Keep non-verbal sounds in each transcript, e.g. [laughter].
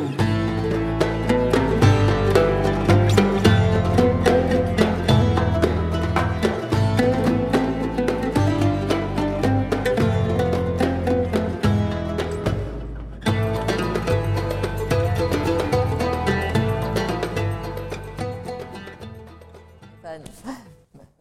[laughs]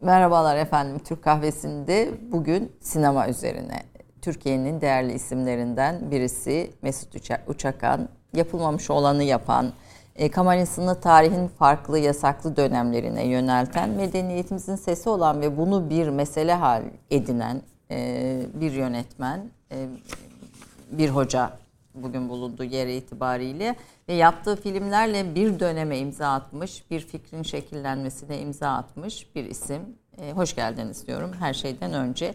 Merhabalar efendim. Türk Kahvesi'nde bugün sinema üzerine. Türkiye'nin değerli isimlerinden birisi Mesut Uçakan. Yapılmamış olanı yapan, e, kamerasını tarihin farklı yasaklı dönemlerine yönelten, medeniyetimizin sesi olan ve bunu bir mesele hal edinen e, bir yönetmen, e, bir hoca bugün bulunduğu yere itibariyle ve yaptığı filmlerle bir döneme imza atmış, bir fikrin şekillenmesine imza atmış bir isim. E, hoş geldiniz diyorum her şeyden önce.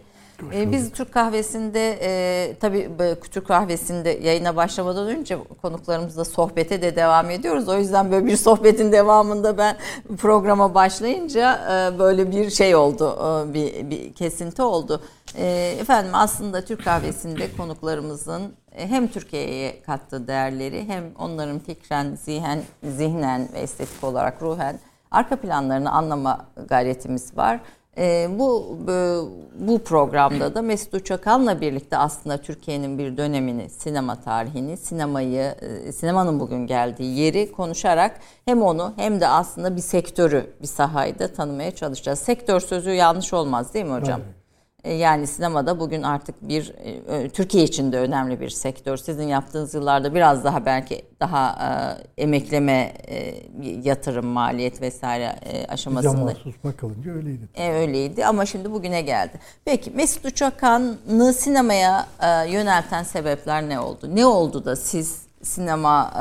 E, biz Türk kahvesinde e, tabii Türk kahvesinde yayına başlamadan önce konuklarımızla sohbete de devam ediyoruz. O yüzden böyle bir sohbetin devamında ben programa başlayınca e, böyle bir şey oldu, e, bir, bir kesinti oldu. E, efendim aslında Türk kahvesinde konuklarımızın e, hem Türkiye'ye kattığı değerleri hem onların fikren, zihen, zihnen ve estetik olarak ruhen arka planlarını anlama gayretimiz var. E, bu bu programda da Mesut Uçakan'la birlikte aslında Türkiye'nin bir dönemini, sinema tarihini, sinemayı, e, sinemanın bugün geldiği yeri konuşarak hem onu hem de aslında bir sektörü, bir sahayı da tanımaya çalışacağız. Sektör sözü yanlış olmaz değil mi hocam? Evet. E, yani sinemada bugün artık bir e, Türkiye için de önemli bir sektör. Sizin yaptığınız yıllarda biraz daha belki daha e, emekleme, yatırım, maliyet vesaire aşamasında. Bir mahsus bakılınca öyleydi. E, öyleydi ama şimdi bugüne geldi. Peki Mesut Uçakan'ı sinemaya yönelten sebepler ne oldu? Ne oldu da siz sinema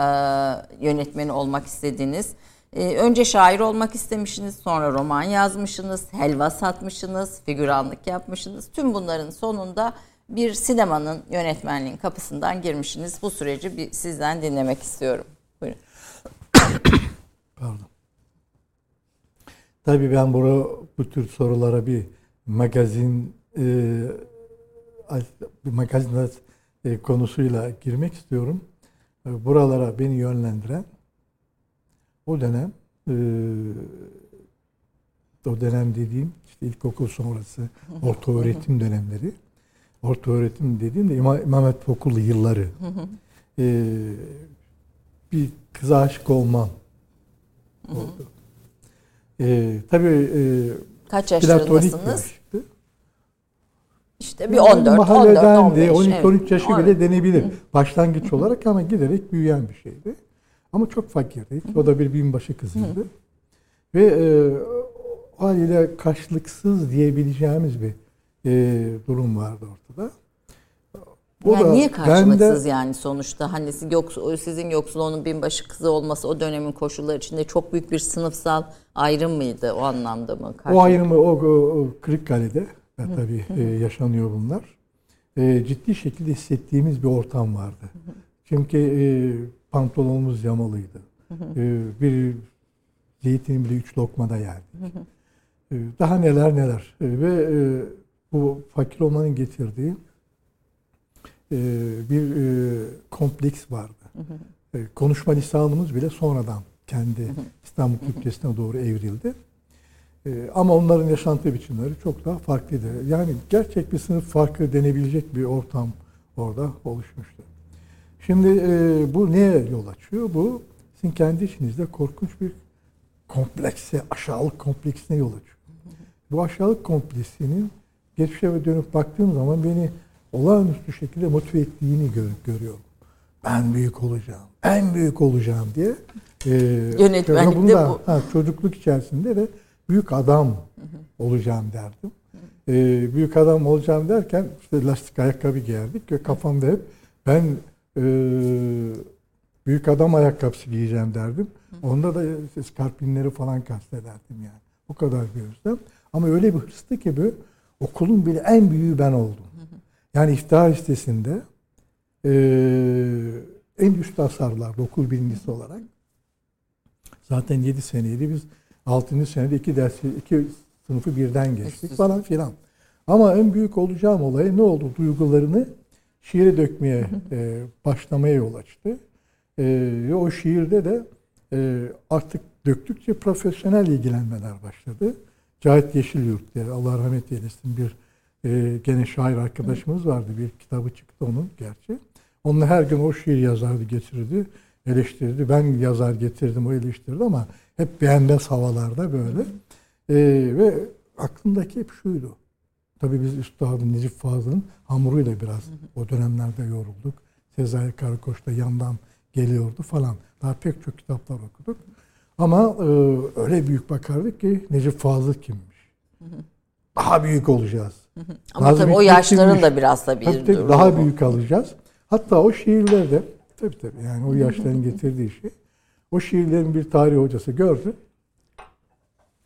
yönetmeni olmak istediniz? Ee, önce şair olmak istemişsiniz, sonra roman yazmışsınız, helva satmışsınız, figüranlık yapmışsınız. Tüm bunların sonunda bir sinemanın yönetmenliğin kapısından girmişsiniz. Bu süreci bir sizden dinlemek istiyorum. Buyurun. [coughs] Pardon. Tabii ben bu, bu tür sorulara bir magazin e, bir magazin e, konusuyla girmek istiyorum. E, buralara beni yönlendiren o dönem e, o dönem dediğim işte ilkokul sonrası orta öğretim dönemleri. Orta öğretim dediğim de İmam, İmam Hatip Okulu yılları. e, bir kıza aşık olmam oldu. E, tabii e, Kaç yaşlarındasınız? İşte bir 14, yani 14, 15. 12-13 yaşı evet. bile denebilir. Başlangıç olarak ama giderek büyüyen bir şeydi. Ama çok fakirdik. O da bir binbaşı kızıydı. Hı. Ve e, haliyle karşılıksız diyebileceğimiz bir e, durum vardı ortada. O yani da, niye karşılıksız de, yani sonuçta hani yoksul, sizin yoksul onun binbaşı kızı olması o dönemin koşulları içinde çok büyük bir sınıfsal ayrım mıydı o anlamda mı? O ayrımı o, o, o Kırıkkale'de ve tabii e, yaşanıyor bunlar. E, ciddi şekilde hissettiğimiz bir ortam vardı. Çünkü e, pantolonumuz yamalıydı. Ee, bir zeytini bile üç lokmada yerdik. Ee, daha neler neler. Ee, ve e, bu fakir olmanın getirdiği e, bir e, kompleks vardı. E, konuşma lisanımız bile sonradan kendi İstanbul Türkçesine doğru evrildi. E, ama onların yaşantı biçimleri çok daha farklıydı. Yani gerçek bir sınıf farkı denebilecek bir ortam orada oluşmuştu. Şimdi e, bu neye yol açıyor? Bu sizin kendi içinizde korkunç bir komplekse, aşağılık kompleksine yol açıyor. Bu aşağılık kompleksinin geçmişe dönüp baktığım zaman beni olağanüstü şekilde motive ettiğini gör, görüyorum. Ben büyük olacağım, en büyük olacağım diye. E, Yönetmenlikte bu. Ha, çocukluk içerisinde de büyük adam olacağım derdim. E, büyük adam olacağım derken işte lastik ayakkabı giyerdik ve kafamda hep ben e, büyük adam ayakkabısı giyeceğim derdim. Onda da skarpinleri falan kastederdim yani. O kadar bir özlem. Ama öyle bir hırstı ki bu okulun bile en büyüğü ben oldum. Yani iftihar listesinde e, en üst asarlarda okul birincisi olarak zaten 7 seneydi. Biz 6. senede iki dersi, iki sınıfı birden geçtik falan filan. Ama en büyük olacağım olay ne oldu? Duygularını şiire dökmeye e, başlamaya yol açtı. E, ve o şiirde de e, artık döktükçe profesyonel ilgilenmeler başladı. Cahit Yeşilyurt diye Allah rahmet eylesin bir e, gene şair arkadaşımız vardı. Bir kitabı çıktı onun gerçi. Onunla her gün o şiir yazardı getirirdi. Eleştirirdi. Ben yazar getirdim o eleştirdi ama hep beğenmez havalarda böyle. E, ve aklımdaki hep şuydu. Tabii biz Üstadın Necip Fazıl'ın hamuruyla biraz o dönemlerde yorulduk. Sezai Karakoç da yandan geliyordu falan. Daha pek çok kitaplar okuduk. Ama e, öyle büyük bakardık ki Necip Fazıl kimmiş? Daha büyük olacağız. Ama Nazım tabii o yaşların da biraz da bir tabii, Daha büyük alacağız. Hatta o şiirlerde tabii tabii yani o yaşların getirdiği şey. O şiirlerin bir tarih hocası gördü.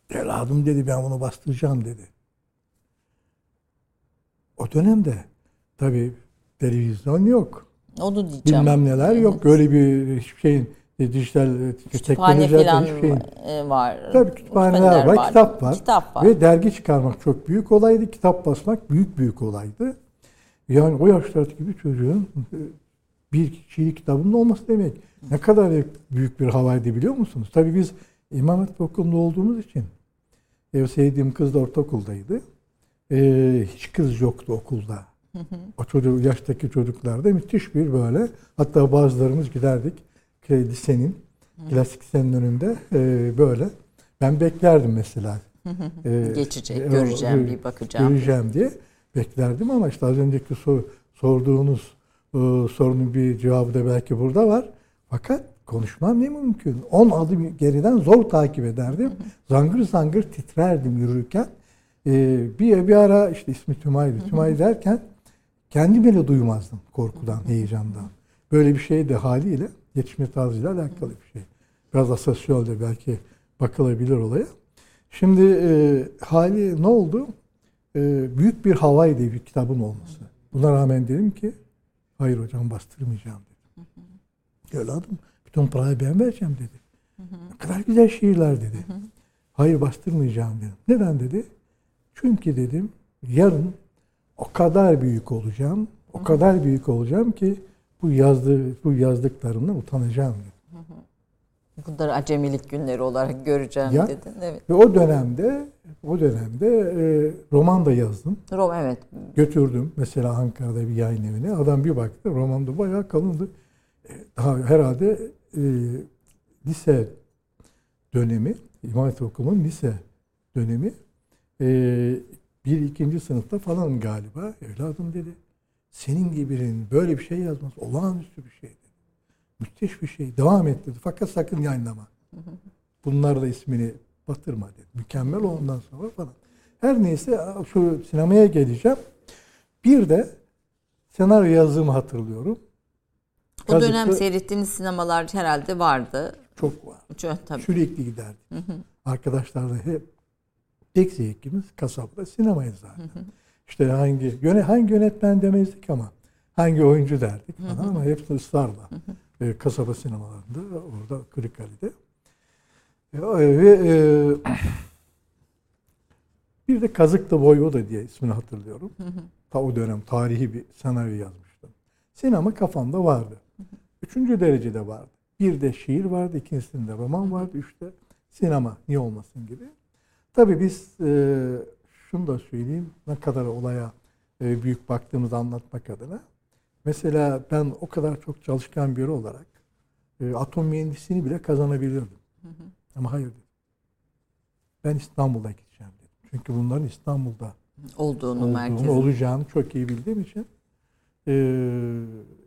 Evladım dedi ben bunu bastıracağım dedi. O dönemde tabii televizyon yok. Onu diyeceğim. Bilmem neler evet. yok. Öyle bir hiçbir şeyin e, dijital e, kütüphane falan şeyin. E, var. Tabii kütüphaneler var, var, kitap var. Kitap var. Ve dergi çıkarmak çok büyük olaydı. Kitap basmak büyük büyük olaydı. Yani o yaşlardaki bir çocuğun bir kişilik kitabının olması demek. Ne kadar büyük bir havaydı biliyor musunuz? Tabii biz İmam Hatip Okulu'nda olduğumuz için ev sevdiğim kız da ortaokuldaydı. Ee, hiç kız yoktu okulda. O çocuk, yaştaki çocuklarda müthiş bir böyle. Hatta bazılarımız giderdik lisenin, klasik lisenin önünde e, böyle. Ben beklerdim mesela. E, Geçecek, e, göreceğim, bir bakacağım. Göreceğim diye beklerdim ama işte az önceki sor, sorduğunuz e, sorunun bir cevabı da belki burada var. Fakat konuşmam ne mümkün? 10 adım geriden zor takip ederdim. Zangır zangır titrerdim yürürken. Ee, bir, bir ara işte ismi Tümay'dı. Tümay derken kendim bile duymazdım korkudan, heyecandan. Böyle bir şey de haliyle yetişme tarzıyla alakalı bir şey. Biraz asosyal de belki bakılabilir olaya. Şimdi e, hali ne oldu? E, büyük bir havay diye bir kitabın olması. Buna rağmen dedim ki hayır hocam bastırmayacağım dedim. Evladım bütün parayı ben vereceğim dedi. Ne kadar güzel şiirler dedi. Hayır bastırmayacağım dedim. Neden dedi? Çünkü dedim yarın o kadar büyük olacağım, o kadar büyük olacağım ki bu yazdığı bu yazdıklarımdan utanacağım dedim. Bunları acemilik günleri olarak göreceğim ya, dedin. Evet. Ve o dönemde o dönemde e, roman da yazdım. Rom evet. Götürdüm mesela Ankara'da bir yayın evine. Adam bir baktı roman da bayağı kalındı. E, daha herhalde e, lise dönemi, İmam Hatip Okulu'nun lise dönemi e, bir ikinci sınıfta falan galiba evladım dedi. Senin gibi birinin böyle bir şey yazması olağanüstü bir şeydi. Müthiş bir şey. Devam et dedi. Fakat sakın yayınlama. Bunlar da ismini batırma dedi. Mükemmel ondan sonra falan. Her neyse şu sinemaya geleceğim. Bir de senaryo yazdığımı hatırlıyorum. O Yazıklı, dönem seyrettiğiniz sinemalar herhalde vardı. Çok var. Çok, tabii. Sürekli giderdik. Hı hı. Arkadaşlarla hep tek zevkimiz kasabada sinemayı zaten. Hı hı. İşte hangi yöne hangi yönetmen demezdik ama hangi oyuncu derdik falan ama hepsi ısrarla. E, kasaba sinemalarında orada Kırıkkale'de. E, ve e, [clears throat] bir de Kazıklı Voyvoda diye ismini hatırlıyorum. Ta o dönem tarihi bir senaryo yazmıştım. Sinema kafamda vardı. Üçüncü derecede vardı. Bir de şiir vardı, ikincisinde roman vardı, üçte sinema niye olmasın gibi. Tabii biz e, şunu da söyleyeyim. Ne kadar olaya e, büyük baktığımızı anlatmak adına. Mesela ben o kadar çok çalışkan biri olarak e, atom mühendisliğini bile kazanabilirdim. Hı hı. Ama hayır dedim. Ben İstanbul'a gideceğim dedim. Çünkü bunların İstanbul'da olduğunu, olduğunu merkezi. olacağını çok iyi bildiğim için e,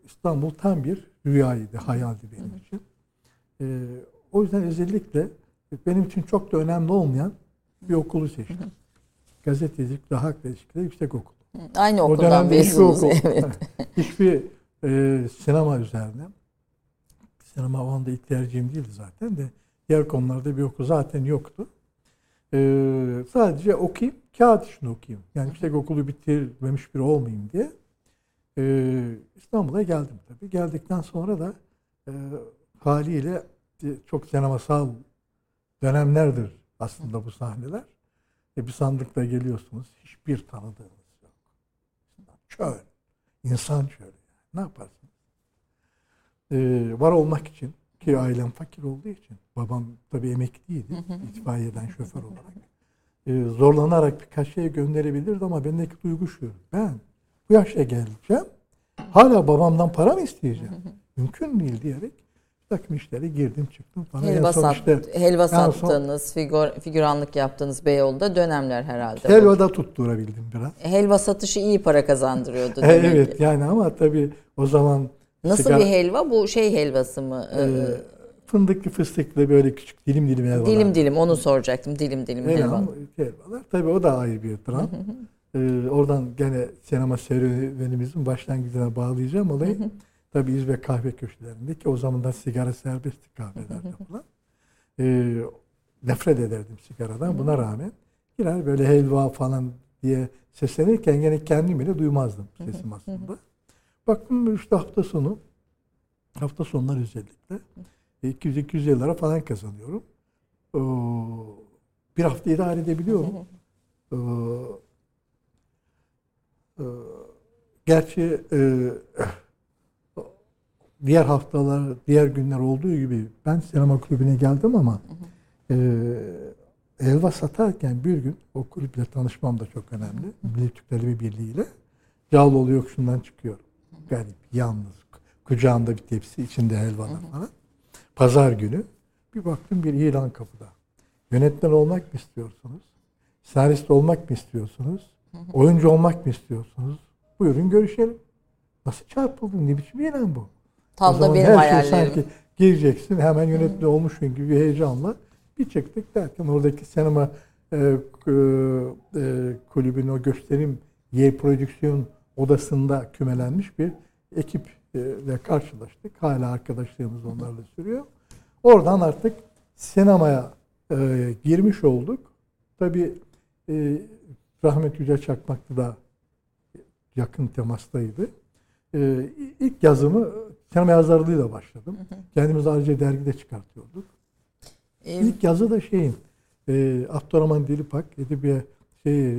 İstanbul tam bir rüyaydı, hayaldi benim hı hı. için. E, o yüzden özellikle benim için çok da önemli olmayan bir okulu seçtim. Hı hı gazetecilik ve halkla ilişkiler yüksek okul. Aynı okuldan mezunuz. [laughs] Evet. hiçbir e, sinema üzerine sinema o anda ilk tercihim değildi zaten de diğer konularda bir okul zaten yoktu. E, sadece okuyayım, kağıt işini okuyayım. Yani yüksek okulu bitirmemiş biri olmayayım diye e, İstanbul'a geldim tabii. Geldikten sonra da e, haliyle e, çok sinemasal dönemlerdir aslında bu sahneler. E bir sandıkla geliyorsunuz. Hiçbir tanıdığınız yok. Çöl. İnsan çölü. Ne yaparsınız? e, var olmak için ki ailem fakir olduğu için babam tabii emekliydi itfaiyeden şoför olarak. E, zorlanarak birkaç şey gönderebilirdi ama bendeki duygu şu. Ben bu yaşa geleceğim. Hala babamdan para mı isteyeceğim? Mümkün değil diyerek takım işlere girdim çıktım falan. Helva, sat, işte- helva en son- figür, figüranlık yaptığınız Beyoğlu'da dönemler herhalde. Helvada tutturabildim biraz. Helva satışı iyi para kazandırıyordu [laughs] evet ki. yani ama tabii o zaman Nasıl sigara- bir helva? Bu şey helvası mı? E, fındıklı fıstıklı böyle küçük dilim dilim helvalar. dilim dilim onu soracaktım. Dilim dilim helva. Helva, helvalar. Tabii o da ayrı bir dram. [laughs] Ee, oradan gene sinema serüvenimizin başlangıcına bağlayacağım olayı. Tabii İz ve kahve köşelerinde ki o zaman da sigara serbestti kahvelerde falan. Ee, nefret ederdim sigaradan. Buna rağmen girer böyle helva falan diye seslenirken gene kendim bile duymazdım sesim aslında. Baktım işte hafta sonu hafta sonları özellikle 200-250 lira falan kazanıyorum. Ee, bir hafta idare edebiliyorum. Ee, e, gerçi e, diğer haftalar, diğer günler olduğu gibi ben sinema kulübüne geldim ama e, helva satarken bir gün o kulüple tanışmam da çok önemli. Milli Türk Talebi Birliği ile Cağaloğlu yokuşundan çıkıyorum. Garip, yalnız, kucağında bir tepsi, içinde helvalar falan. Pazar günü bir baktım bir ilan kapıda. Yönetmen olmak mı istiyorsunuz? Senarist olmak mı istiyorsunuz? Oyuncu olmak mı istiyorsunuz? Buyurun görüşelim. Nasıl çarpıldın? Ne biçim ilan bu? Tam da benim her şey hayallerim. sanki gireceksin hemen yönetmen olmuşsun gibi bir heyecanla bir çıktık derken oradaki sinema e, e, kulübün o gösterim Y prodüksiyon odasında kümelenmiş bir ekiple karşılaştık. Hala arkadaşlığımız onlarla sürüyor. Oradan artık sinemaya e, girmiş olduk. Tabii e, Rahmet Yüce Çakmaklı da yakın temastaydı. E, ilk yazımı sinema yazarlığıyla başladım. Kendimiz ayrıca dergide çıkartıyorduk. Ee, İlk yazı da şeyin e, Abdurrahman Dilipak edebiyat şey, e,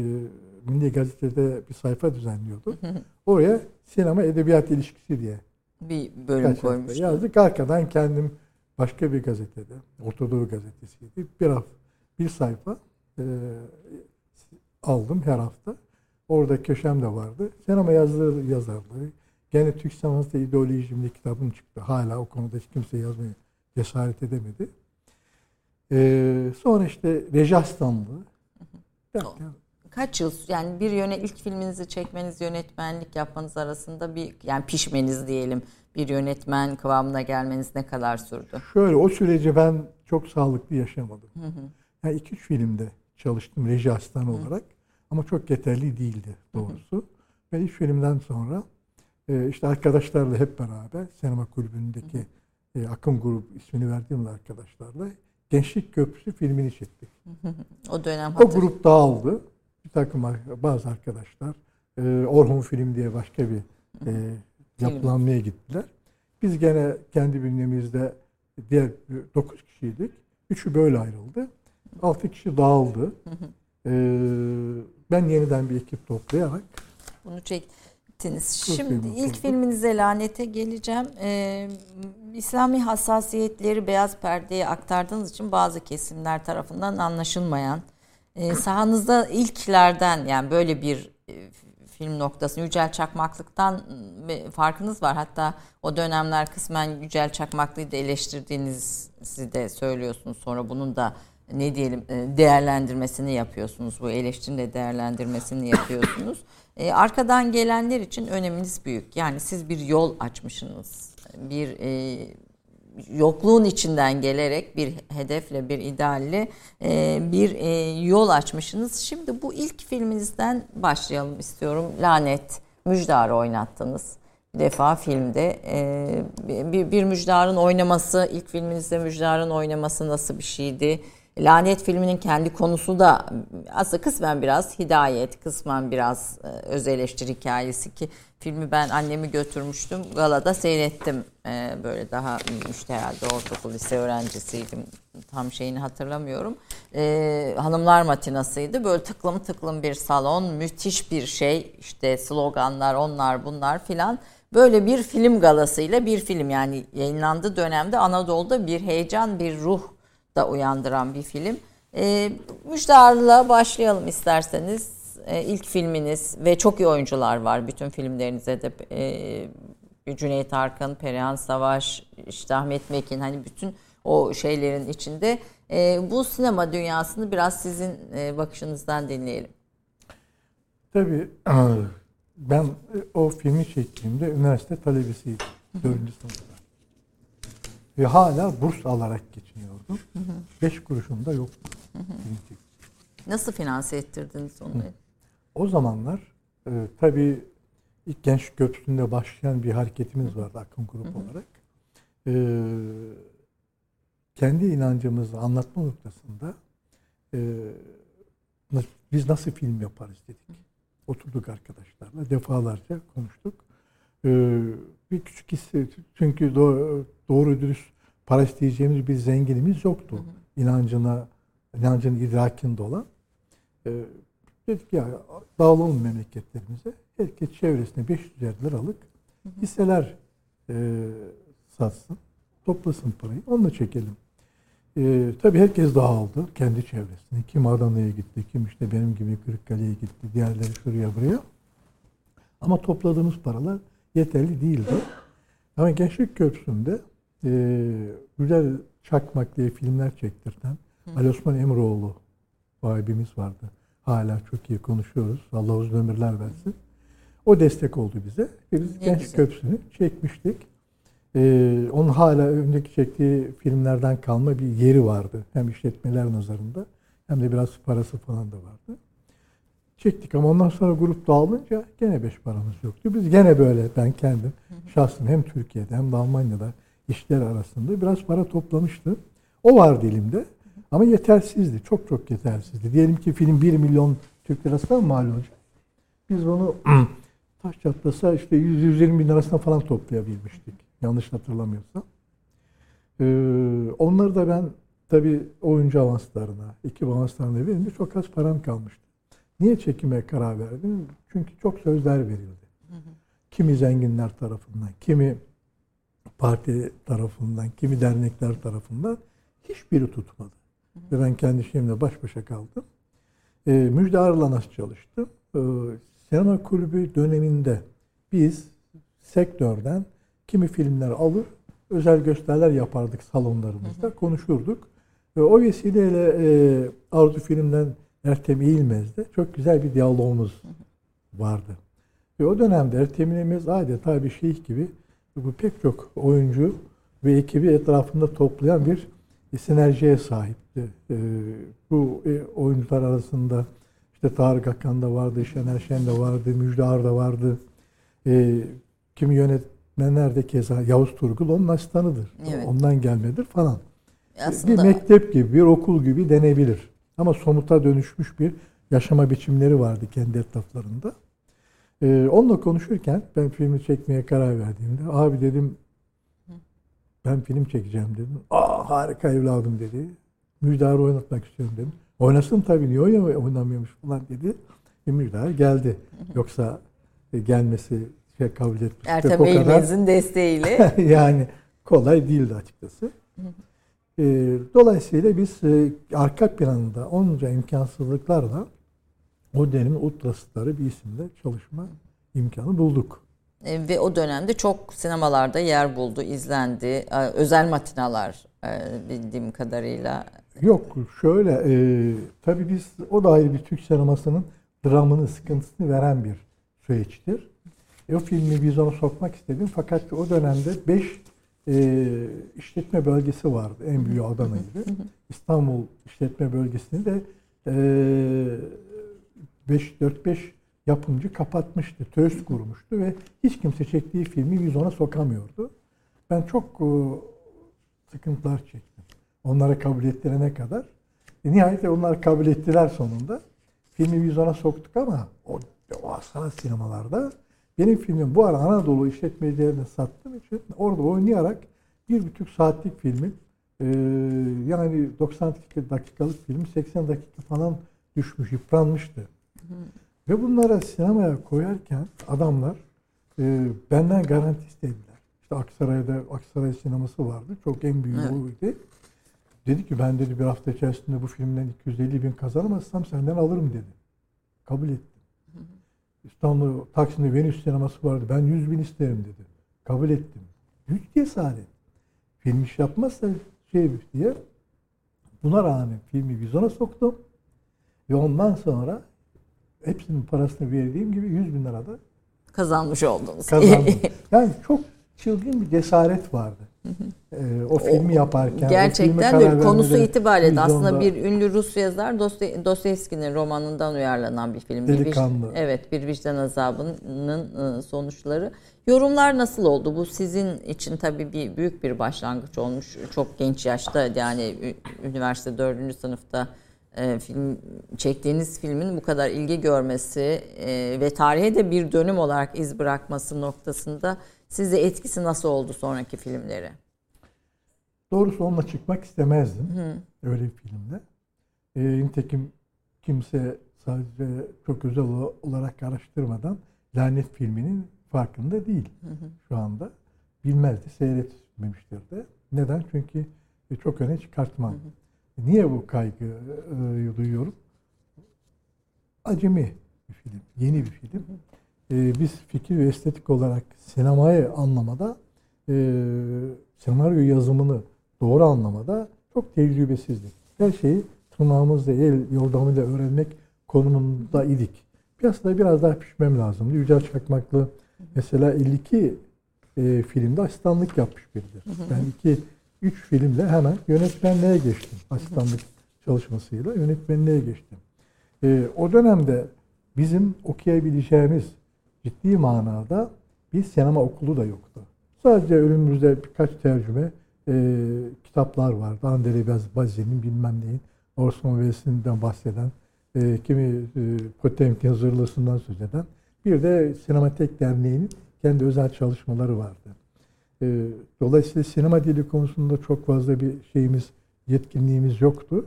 Milli Gazete'de bir sayfa düzenliyordu. Oraya sinema edebiyat ilişkisi diye bir bölüm koymuştum. yazdık. Arkadan kendim başka bir gazetede, Ortadoğu gazetesiydi. Bir hafta, bir sayfa e, aldım her hafta. Orada köşem de vardı. Sinema yazdığı yazarlığı. Gene Türk sineması ideolojimde kitabım çıktı. Hala o konuda hiç kimse yazmaya cesaret edemedi. E, sonra işte derken Kaç yıl yani bir yöne ilk filminizi çekmeniz yönetmenlik yapmanız arasında bir yani pişmeniz diyelim bir yönetmen kıvamına gelmeniz ne kadar sürdü? Şöyle o süreci ben çok sağlıklı yaşamadım. Yani iki üç filmde çalıştım reji asistanı olarak ama çok yeterli değildi doğrusu. Ve üç filmden sonra e, işte arkadaşlarla hep beraber sinema kulübündeki e, akım grup ismini verdiğim arkadaşlarla Gençlik Köprüsü filmini çektik. O dönem O grup dağıldı. Bir takım bazı arkadaşlar e, Orhun Film diye başka bir e, yapılanmaya gittiler. Biz gene kendi bünyemizde diğer 9 kişiydik. Üçü böyle ayrıldı. 6 kişi dağıldı. E, ben yeniden bir ekip toplayarak Bunu çektiniz. Çok Şimdi ilk filminize lanete geleceğim. Ee, İslami hassasiyetleri beyaz perdeye aktardığınız için bazı kesimler tarafından anlaşılmayan e, sahanızda ilklerden yani böyle bir e, film noktası Yücel Çakmaklık'tan e, farkınız var. Hatta o dönemler kısmen Yücel Çakmaklı'yı da eleştirdiğinizi de söylüyorsunuz. Sonra bunun da ne diyelim e, değerlendirmesini yapıyorsunuz. Bu eleştirinin de değerlendirmesini yapıyorsunuz. [coughs] E, arkadan gelenler için öneminiz büyük. Yani siz bir yol açmışsınız. Bir e, yokluğun içinden gelerek bir hedefle, bir idealle e, bir e, yol açmışsınız. Şimdi bu ilk filminizden başlayalım istiyorum. Lanet, Müjdar'ı oynattınız. Bir defa filmde e, bir, bir Müjdar'ın oynaması, ilk filminizde Müjdar'ın oynaması nasıl bir şeydi? Lanet filminin kendi konusu da aslında kısmen biraz hidayet, kısmen biraz e, öz eleştiri hikayesi ki filmi ben annemi götürmüştüm. Galada seyrettim. E, böyle daha işte herhalde ortaokul lise öğrencisiydim. Tam şeyini hatırlamıyorum. E, hanımlar matinasıydı. Böyle tıklım tıklım bir salon. Müthiş bir şey. İşte sloganlar onlar bunlar filan. böyle bir film galasıyla bir film yani yayınlandığı dönemde Anadolu'da bir heyecan, bir ruh da uyandıran bir film. E, Müjdar'la başlayalım isterseniz. E, ilk filminiz ve çok iyi oyuncular var bütün filmlerinize de. E, Cüneyt Arkın, Perihan Savaş, işte Ahmet Mekin hani bütün o şeylerin içinde. E, bu sinema dünyasını biraz sizin e, bakışınızdan dinleyelim. Tabii ben o filmi çektiğimde üniversite talebesiydim. Dördüncü sınıfta. Ve hala burs alarak geçiniyordum. Hı hı. Beş kuruşum da yoktu. Hı hı. Nasıl finanse ettirdiniz onu? Hı. O zamanlar e, tabii ilk genç köprüsünde başlayan bir hareketimiz vardı Akın Grup hı hı. olarak. E, kendi inancımızı anlatma noktasında e, biz nasıl film yaparız dedik. Oturduk arkadaşlarla defalarca konuştuk. E, bir küçük hissi çünkü doğru, doğru dürüst para isteyeceğimiz bir zenginimiz yoktu. Hı hı. İnancına, inancın idrakinde olan. E, dedik ya dağılalım memleketlerimize. Herkes çevresine 500 liralık hisseler e, satsın. Toplasın parayı. Onunla çekelim. E, tabii herkes dağıldı kendi çevresine. Kim Adana'ya gitti, kim işte benim gibi Kırıkkale'ye gitti, diğerleri şuraya buraya. Ama topladığımız paralar yeterli değildi. Ama Gençlik Köprüsü'nde e, güzel Çakmak diye filmler çektirten Ali Osman Emroğlu vahibimiz vardı. Hala çok iyi konuşuyoruz. Allah uzun ömürler versin. O destek oldu bize. Biz ne Genç Köprüsü'nü çekmiştik. Ee, onun hala öndeki çektiği filmlerden kalma bir yeri vardı. Hem işletmeler nazarında hem de biraz parası falan da vardı. Çektik ama ondan sonra grup dağılınca gene beş paramız yoktu. Biz gene böyle ben kendim şahsım hem Türkiye'de hem de Almanya'da işler arasında biraz para toplamıştım. O vardı elimde. Ama yetersizdi. Çok çok yetersizdi. Diyelim ki film 1 milyon Türk lirasına mı mal olacak? Biz onu [clears throat] taş çatlasa işte 100-120 bin lirasına falan toplayabilmiştik. Yanlış hatırlamıyorsam. Ee, onları da ben tabii oyuncu avanslarına, iki avanslarına verince çok az param kalmıştı. Niye çekime karar verdim? Çünkü çok sözler verildi. Kimi zenginler tarafından, kimi parti tarafından, kimi dernekler tarafından hiçbiri tutmadı. Ve ben kendi şeyimle baş başa kaldım. E, Müjde Arı'la nasıl çalıştım? E, sinema kulübü döneminde biz sektörden kimi filmler alır, özel gösteriler yapardık salonlarımızda, hı hı. konuşurduk. Ve o vesileyle e, Arzu filmden Ertem İlmez'de çok güzel bir diyalogumuz vardı. Ve o dönemde Ertem İlmez adeta bir şeyh gibi bu pek çok oyuncu ve ekibi etrafında toplayan bir sinerjiye sahipti. E, bu e, oyuncular arasında işte Tarık Akan da vardı, Şener Şen de vardı, Müjde Ar da vardı. E, kimi yönetmenler de keza Yavuz Turgul onun asistanıdır. Evet. Ondan gelmedir falan. Aslında... Bir mektep gibi, bir okul gibi denebilir. Ama somuta dönüşmüş bir yaşama biçimleri vardı kendi etraflarında. Ee, onunla konuşurken ben filmi çekmeye karar verdiğimde abi dedim ben film çekeceğim dedim. Aa harika evladım dedi. Müjdar'ı oynatmak istiyorum dedim. Oynasın tabii niye oynamıyormuş falan dedi. E, Müjdar geldi. Yoksa e, gelmesi şey kabul etmiş. Ertem Eğilmez'in desteğiyle. [laughs] yani kolay değildi açıkçası. E, dolayısıyla biz e, arka planında onca imkansızlıklarla o dönemin ultrastarı bir isimle çalışma imkanı bulduk. E, ve o dönemde çok sinemalarda yer buldu, izlendi. E, özel matinalar e, bildiğim kadarıyla. Yok şöyle e, tabii biz o da ayrı bir Türk sinemasının dramını, sıkıntısını veren bir süreçtir. E, o filmi vizyona sokmak istedim fakat o dönemde 5 e, işletme bölgesi vardı. En büyüğü Adana'ydı. İstanbul işletme bölgesini de e, 5 4-5 yapımcı kapatmıştı, töz kurmuştu ve hiç kimse çektiği filmi vizyona sokamıyordu. Ben çok e, sıkıntılar çektim. Onlara kabul ettirene kadar. E, nihayet onlar kabul ettiler sonunda. Filmi vizyona soktuk ama o devasa sinemalarda benim filmim bu ara Anadolu işletmecilerine sattığım için orada oynayarak bir buçuk saatlik filmin e, yani 90 dakikalık film 80 dakika falan düşmüş, yıpranmıştı. Hı. Ve bunlara sinemaya koyarken adamlar e, benden garanti istediler. İşte Aksaray'da Aksaray sineması vardı. Çok en büyük Evet. oydu. Dedi ki ben dedi bir hafta içerisinde bu filmden 250 bin kazanamazsam senden alırım dedi. Kabul ettim. İstanbul Taksim'de Venüs sineması vardı. Ben 100 bin isterim dedi. Kabul ettim. Büyük cesaret. Film iş yapmazsa şey diye. Buna rağmen filmi vizyona soktum. Ve ondan sonra hepsinin parasını verdiğim gibi 100 bin lirada Kazanmış oldunuz. kazandım. [laughs] yani çok çılgın bir cesaret vardı. Ee, o filmi yaparken. o filme Gerçekten öyle. Konusu itibariyle de aslında bir ünlü Rus yazar Dostoy- Dostoyevski'nin romanından uyarlanan bir film. Bir Delikanlı. evet, bir vicdan azabının e, sonuçları. Yorumlar nasıl oldu? Bu sizin için tabii bir büyük bir başlangıç olmuş. Çok genç yaşta yani üniversite dördüncü sınıfta e, film çektiğiniz filmin bu kadar ilgi görmesi e, ve tarihe de bir dönüm olarak iz bırakması noktasında size etkisi nasıl oldu sonraki filmleri? Doğrusu onunla çıkmak istemezdim. Öyle bir filmde. Ee, nitekim kimse sadece çok özel olarak araştırmadan Lanet filminin farkında değil şu anda. Bilmezdi, seyretmemiştir de. Neden? Çünkü e, çok öne çıkartmam. Niye bu kaygıyı duyuyorum? Acemi bir film, yeni bir film. Ee, biz fikir ve estetik olarak sinemayı anlamada, e, senaryo yazımını doğru anlamada çok tecrübesizdik. Her şeyi tırnağımızla, el yordamıyla öğrenmek konumunda idik. Piyasada biraz daha pişmem lazımdı. Yücel Çakmaklı mesela 52 e, filmde asistanlık yapmış biridir. Ben iki, üç filmle hemen yönetmenliğe geçtim. Asistanlık çalışmasıyla yönetmenliğe geçtim. E, o dönemde bizim okuyabileceğimiz ciddi manada bir sinema okulu da yoktu. Sadece önümüzde birkaç tercüme e, kitaplar vardı. Andrei Bazzi'nin bilmem neyin, Orson Welles'inden bahseden, e, kimi e, Potemkin zırhlısından söz eden. Bir de Sinematek Derneği'nin kendi özel çalışmaları vardı. E, dolayısıyla sinema dili konusunda çok fazla bir şeyimiz, yetkinliğimiz yoktu.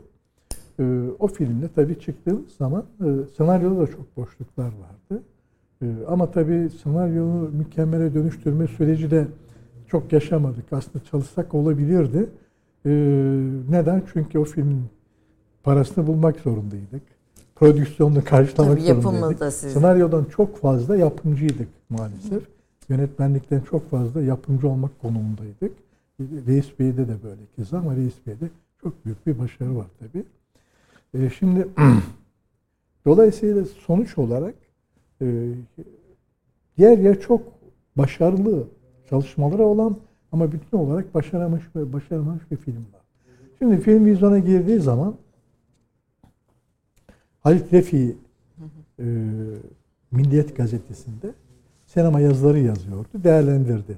E, o filmde tabii çıktığımız zaman e, senaryoda da çok boşluklar vardı. E, ama tabii senaryoyu mükemmele dönüştürme süreci de çok yaşamadık. Aslında çalışsak olabilirdi. E, neden? Çünkü o filmin parasını bulmak zorundaydık. Prodüksiyonunu karşılamak Tabii zorundaydık. Senaryodan çok fazla yapımcıydık maalesef. Yönetmenlikten çok fazla yapımcı olmak konumundaydık. Reis Bey'de de böyle keza ama Reis Bey'de çok büyük bir başarı var tabii. E, şimdi [clears throat] dolayısıyla sonuç olarak e, yer yer çok başarılı çalışmaları olan ama bütün olarak başaramamış ve başaramamış bir film var. Şimdi film vizyona girdiği zaman Halit Refi e, Milliyet Gazetesi'nde sinema yazıları yazıyordu, değerlendirdi.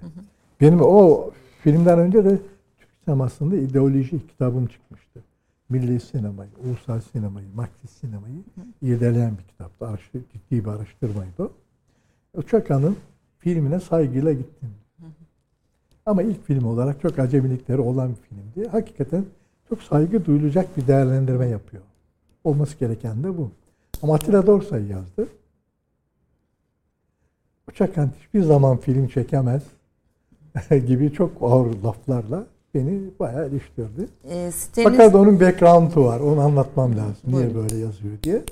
Benim o filmden önce de Türk sinemasında ideoloji kitabım çıkmıştı. Milli sinemayı, ulusal sinemayı, Marksist sinemayı irdeleyen bir kitaptı. Araştır, ciddi bir araştırmaydı o. Uçakan'ın filmine saygıyla gittim. Ama ilk film olarak çok acemilikleri olan bir filmdi. Hakikaten çok saygı duyulacak bir değerlendirme yapıyor. Olması gereken de bu. Ama Atilla Dorsay yazdı. Uçakan hiçbir zaman film çekemez [laughs] gibi çok ağır laflarla beni bayağı eleştirdi. E, siteniz, Fakat onun background'u var. Onu anlatmam lazım. Niye Buyurun. böyle yazıyor diye.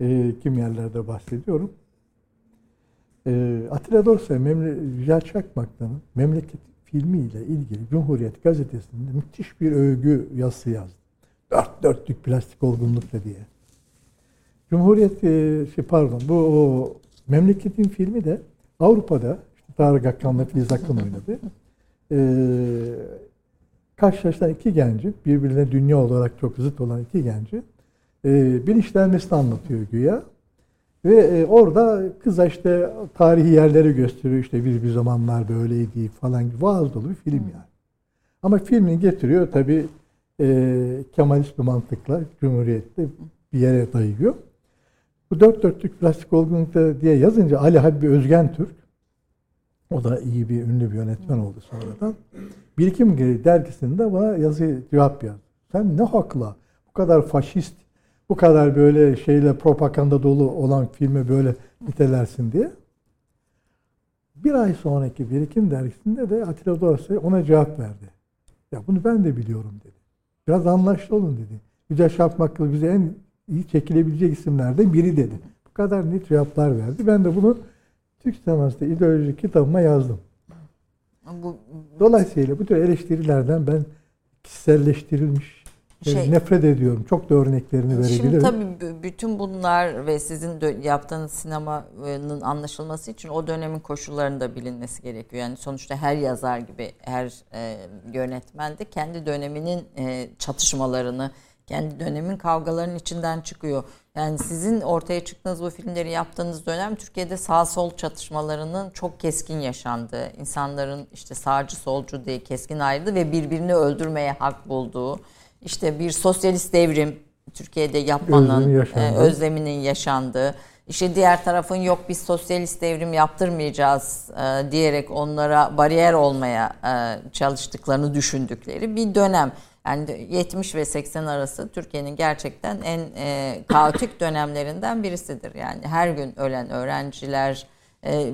E, kim yerlerde bahsediyorum. E, Atilla Dorsay, Memle Yücel Çakmaklı'nın Memleket filmiyle ilgili Cumhuriyet Gazetesi'nde müthiş bir övgü yazısı yazdı. Dört dörtlük plastik olgunlukla diye. Cumhuriyet, e, şey pardon, bu o, Memleket'in filmi de Avrupa'da işte Tarık Akkan'la Filiz Akın oynadı. E, karşılaşan iki genci, birbirine dünya olarak çok zıt olan iki genci e, bilinçlenmesini anlatıyor güya. Ve e, orada kıza işte tarihi yerleri gösteriyor. İşte bir bir zamanlar böyleydi falan vaaz dolu bir film yani. Ama filmi getiriyor tabi e, Kemalist bir mantıkla Cumhuriyet'te bir yere dayıyor. Bu dört dörtlük plastik olgunlukta diye yazınca Ali Habibi Özgen Türk o da iyi bir ünlü bir yönetmen oldu sonradan. Birikim dergisinde bana yazı cevap yazdı. Sen ne hakla bu kadar faşist, bu kadar böyle şeyle propaganda dolu olan filmi böyle nitelersin diye. Bir ay sonraki Birikim dergisinde de Atilla Dorsey ona cevap verdi. Ya bunu ben de biliyorum dedi. Biraz anlaşlı olun dedi. Yüce Şapmaklı bize en iyi çekilebilecek isimlerden biri dedi. Bu kadar net cevaplar verdi. Ben de bunu Türk sinemasında ideoloji kitabıma yazdım. Bu, Dolayısıyla bu tür eleştirilerden ben kişiselleştirilmiş şey, nefret ediyorum. Çok da örneklerini verebilirim. Şimdi tabii bütün bunlar ve sizin yaptığınız sinemanın anlaşılması için o dönemin koşullarının da bilinmesi gerekiyor. Yani sonuçta her yazar gibi her e, yönetmen de kendi döneminin e, çatışmalarını, kendi dönemin kavgalarının içinden çıkıyor. Yani sizin ortaya çıktığınız bu filmleri yaptığınız dönem Türkiye'de sağ sol çatışmalarının çok keskin yaşandığı, insanların işte sağcı solcu diye keskin ayrıldığı ve birbirini öldürmeye hak bulduğu, işte bir sosyalist devrim Türkiye'de yapmanın e, özleminin yaşandığı, işte diğer tarafın yok biz sosyalist devrim yaptırmayacağız e, diyerek onlara bariyer olmaya e, çalıştıklarını düşündükleri bir dönem. Yani 70 ve 80 arası Türkiye'nin gerçekten en e, kaotik [laughs] dönemlerinden birisidir. Yani her gün ölen öğrenciler, e,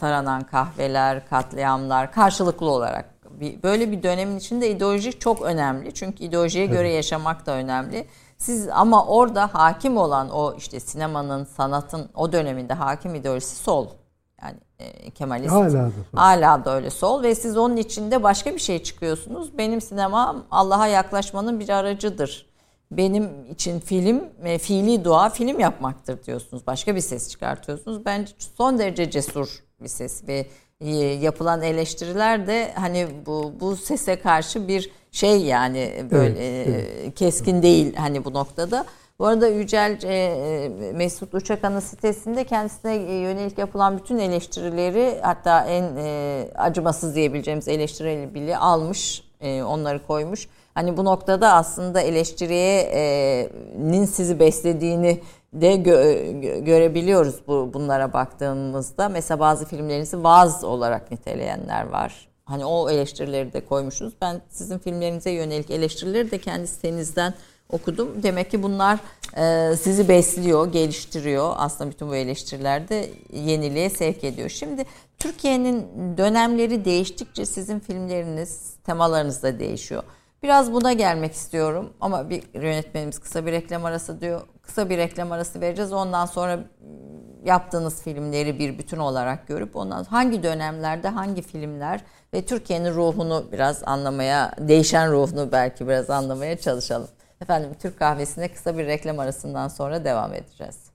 saranan kahveler, katliamlar karşılıklı olarak. Böyle bir dönemin içinde ideoloji çok önemli. Çünkü ideolojiye göre yaşamak da önemli. Siz ama orada hakim olan o işte sinemanın, sanatın o döneminde hakim ideolojisi sol. E, Kemalist. Hala da. Hala da öyle sol ve siz onun içinde başka bir şey çıkıyorsunuz. Benim sinemam Allah'a yaklaşmanın bir aracıdır. Benim için film, e, fiili dua film yapmaktır diyorsunuz. Başka bir ses çıkartıyorsunuz. Bence son derece cesur bir ses ve e, yapılan eleştiriler de hani bu bu sese karşı bir şey yani böyle evet, evet. keskin değil hani bu noktada. Bu arada Yücel e, e, Mesut Uçakan'ın sitesinde kendisine yönelik yapılan bütün eleştirileri hatta en e, acımasız diyebileceğimiz eleştirileri bile almış, e, onları koymuş. Hani bu noktada aslında eleştiriyenin sizi beslediğini de gö- görebiliyoruz bu bunlara baktığımızda. Mesela bazı filmlerinizi vaz olarak niteleyenler var. Hani o eleştirileri de koymuşsunuz. Ben sizin filmlerinize yönelik eleştirileri de kendi sitenizden okudum. Demek ki bunlar e, sizi besliyor, geliştiriyor. Aslında bütün bu eleştiriler de yeniliğe sevk ediyor. Şimdi Türkiye'nin dönemleri değiştikçe sizin filmleriniz, temalarınız da değişiyor. Biraz buna gelmek istiyorum ama bir yönetmenimiz kısa bir reklam arası diyor. Kısa bir reklam arası vereceğiz. Ondan sonra yaptığınız filmleri bir bütün olarak görüp ondan hangi dönemlerde hangi filmler ve Türkiye'nin ruhunu biraz anlamaya, değişen ruhunu belki biraz anlamaya çalışalım. Efendim Türk kahvesine kısa bir reklam arasından sonra devam edeceğiz.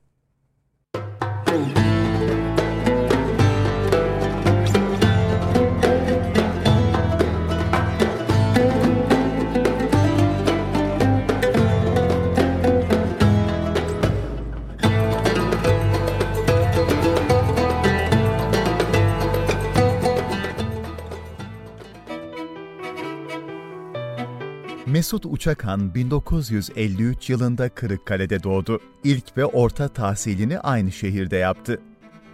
Mesut Uçakan 1953 yılında Kırıkkale'de doğdu. İlk ve orta tahsilini aynı şehirde yaptı.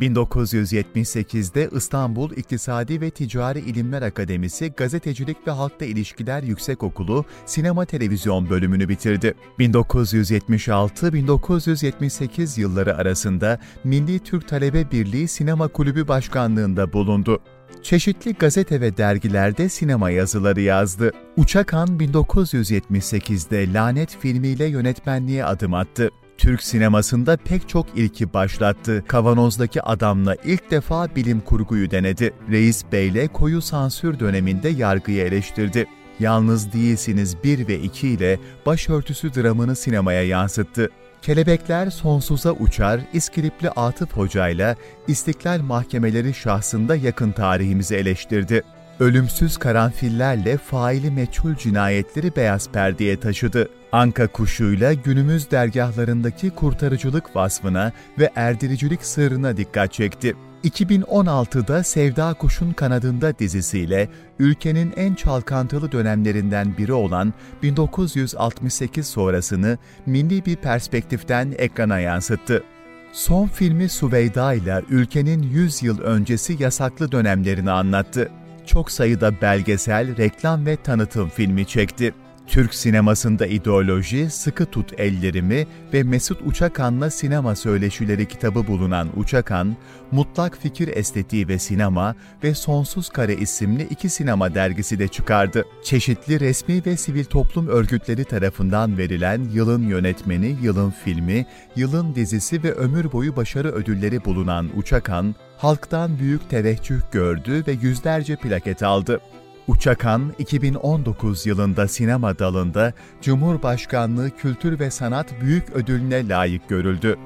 1978'de İstanbul İktisadi ve Ticari İlimler Akademisi Gazetecilik ve Halkla İlişkiler Yüksekokulu Sinema Televizyon bölümünü bitirdi. 1976-1978 yılları arasında Milli Türk Talebe Birliği Sinema Kulübü Başkanlığında bulundu çeşitli gazete ve dergilerde sinema yazıları yazdı. Uçakan 1978'de Lanet filmiyle yönetmenliğe adım attı. Türk sinemasında pek çok ilki başlattı. Kavanozdaki Adam'la ilk defa bilim kurguyu denedi. Reis Bey'le koyu sansür döneminde yargıyı eleştirdi. Yalnız Değilsiniz 1 ve 2 ile başörtüsü dramını sinemaya yansıttı. Kelebekler sonsuza uçar, İskilipli Atıf Hoca ile İstiklal Mahkemeleri şahsında yakın tarihimizi eleştirdi. Ölümsüz karanfillerle faili meçhul cinayetleri beyaz perdeye taşıdı. Anka kuşuyla günümüz dergahlarındaki kurtarıcılık vasfına ve erdiricilik sırrına dikkat çekti. 2016'da Sevda Kuş'un Kanadında dizisiyle ülkenin en çalkantılı dönemlerinden biri olan 1968 sonrasını milli bir perspektiften ekrana yansıttı. Son filmi Suveyda ile ülkenin 100 yıl öncesi yasaklı dönemlerini anlattı. Çok sayıda belgesel, reklam ve tanıtım filmi çekti. Türk sinemasında ideoloji, Sıkı Tut Ellerimi ve Mesut Uçakan'la sinema söyleşileri kitabı bulunan Uçakan, Mutlak Fikir Estetiği ve Sinema ve Sonsuz Kare isimli iki sinema dergisi de çıkardı. Çeşitli resmi ve sivil toplum örgütleri tarafından verilen yılın yönetmeni, yılın filmi, yılın dizisi ve ömür boyu başarı ödülleri bulunan Uçakan, halktan büyük teveccüh gördü ve yüzlerce plaket aldı. Uçakan, 2019 yılında sinema dalında Cumhurbaşkanlığı Kültür ve Sanat Büyük Ödülüne layık görüldü.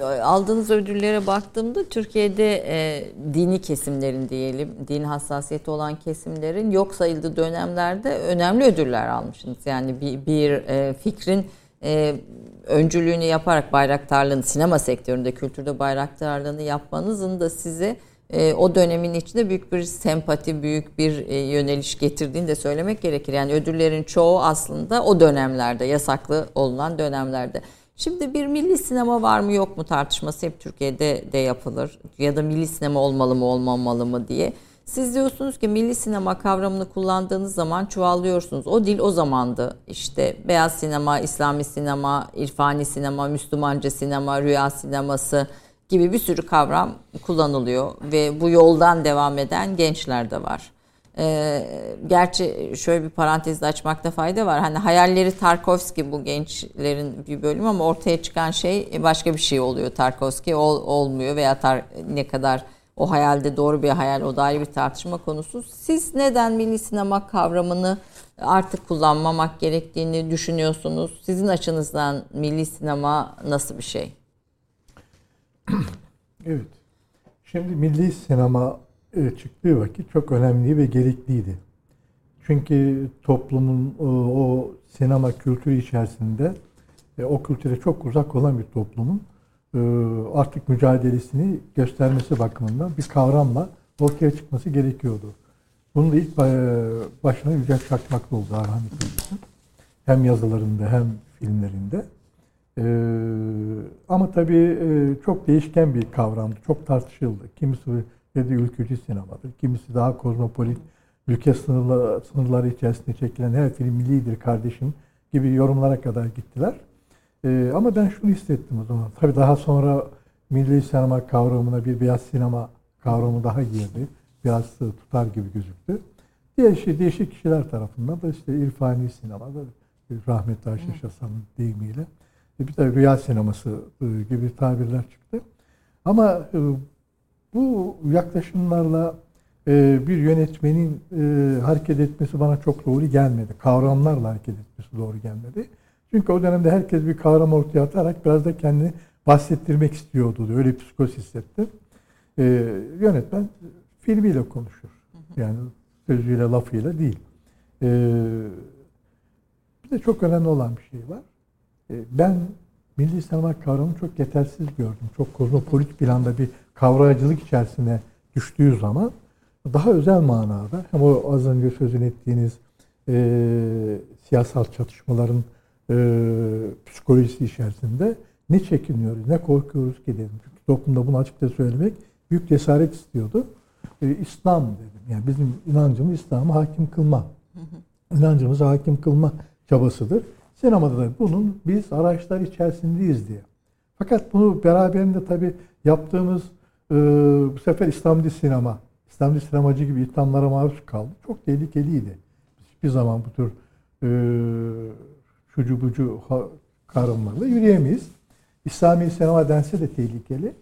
E, aldığınız ödüllere baktığımda Türkiye'de e, dini kesimlerin diyelim, din hassasiyeti olan kesimlerin yok sayıldığı dönemlerde önemli ödüller almışsınız. Yani bir, bir e, fikrin e, öncülüğünü yaparak bayraktarlığını, sinema sektöründe, kültürde bayraktarlığını yapmanızın da size e, o dönemin içinde büyük bir sempati, büyük bir e, yöneliş getirdiğini de söylemek gerekir. Yani ödüllerin çoğu aslında o dönemlerde, yasaklı olunan dönemlerde. Şimdi bir milli sinema var mı yok mu tartışması hep Türkiye'de de yapılır. Ya da milli sinema olmalı mı olmamalı mı diye. Siz diyorsunuz ki milli sinema kavramını kullandığınız zaman çuvallıyorsunuz. O dil o zamandı. İşte beyaz sinema, İslami sinema, irfani sinema, Müslümanca sinema, rüya sineması gibi bir sürü kavram kullanılıyor ve bu yoldan devam eden gençler de var. Ee, gerçi şöyle bir parantez açmakta fayda var. Hani hayalleri Tarkovski bu gençlerin bir bölümü ama ortaya çıkan şey başka bir şey oluyor. Tarkovski ol, olmuyor veya tar, ne kadar o hayalde doğru bir hayal o da ayrı bir tartışma konusu. Siz neden milli sinema kavramını artık kullanmamak gerektiğini düşünüyorsunuz? Sizin açınızdan milli sinema nasıl bir şey? [clears throat] Evet. Şimdi milli sinema e, çıktığı vakit çok önemli ve gerekliydi. Çünkü toplumun o, o sinema kültürü içerisinde e, o kültüre çok uzak olan bir toplumun e, artık mücadelesini göstermesi bakımından bir kavramla ortaya çıkması gerekiyordu. Bunu da ilk başına Yücel Çakmaklı oldu Arhan Hem yazılarında hem filmlerinde. Ee, ama tabii e, çok değişken bir kavramdı. Çok tartışıldı. Kimisi dedi ülkücü sinemadır. Kimisi daha kozmopolit, ülke sınırları, sınırları içerisinde çekilen her film millidir kardeşim gibi yorumlara kadar gittiler. Ee, ama ben şunu hissettim o zaman. Tabii daha sonra milli sinema kavramına bir beyaz sinema kavramı daha girdi. Biraz tutar gibi gözüktü. Değişik, değişik kişiler tarafından da işte irfani sinema, rahmetli Ayşe Şasan'ın deyimiyle bir de rüya sineması e, gibi tabirler çıktı. Ama e, bu yaklaşımlarla e, bir yönetmenin hareket etmesi bana çok doğru gelmedi. Kavramlarla hareket etmesi doğru gelmedi. Çünkü o dönemde herkes bir kavram ortaya atarak biraz da kendini bahsettirmek istiyordu. Öyle bir psikos hissettim. Yönetmen filmiyle konuşur. Yani sözüyle, lafıyla değil. Bir de çok önemli olan bir şey var. E, ben milli sinema kavramını çok yetersiz gördüm. Çok kozmopolit planda bir kavrayıcılık içerisine düştüğü zaman daha özel manada hem o az önce sözünü ettiğiniz e, siyasal çatışmaların e, psikolojisi içerisinde ne çekiniyoruz, ne korkuyoruz ki dedim. Çünkü toplumda bunu açıkça söylemek büyük cesaret istiyordu. E, İslam dedim. Yani bizim inancımız İslam'ı hakim kılma. İnancımızı hakim kılma çabasıdır. Sinemada da bunun biz araçlar içerisindeyiz diye. Fakat bunu beraberinde tabii yaptığımız e, bu sefer İslamcı sinema, İslamcı sinemacı gibi ithamlara maruz kaldı. Çok tehlikeliydi. Hiçbir zaman bu tür e, şucu bucu kavramlarla yürüyemeyiz. İslami sinema dense de tehlikeli.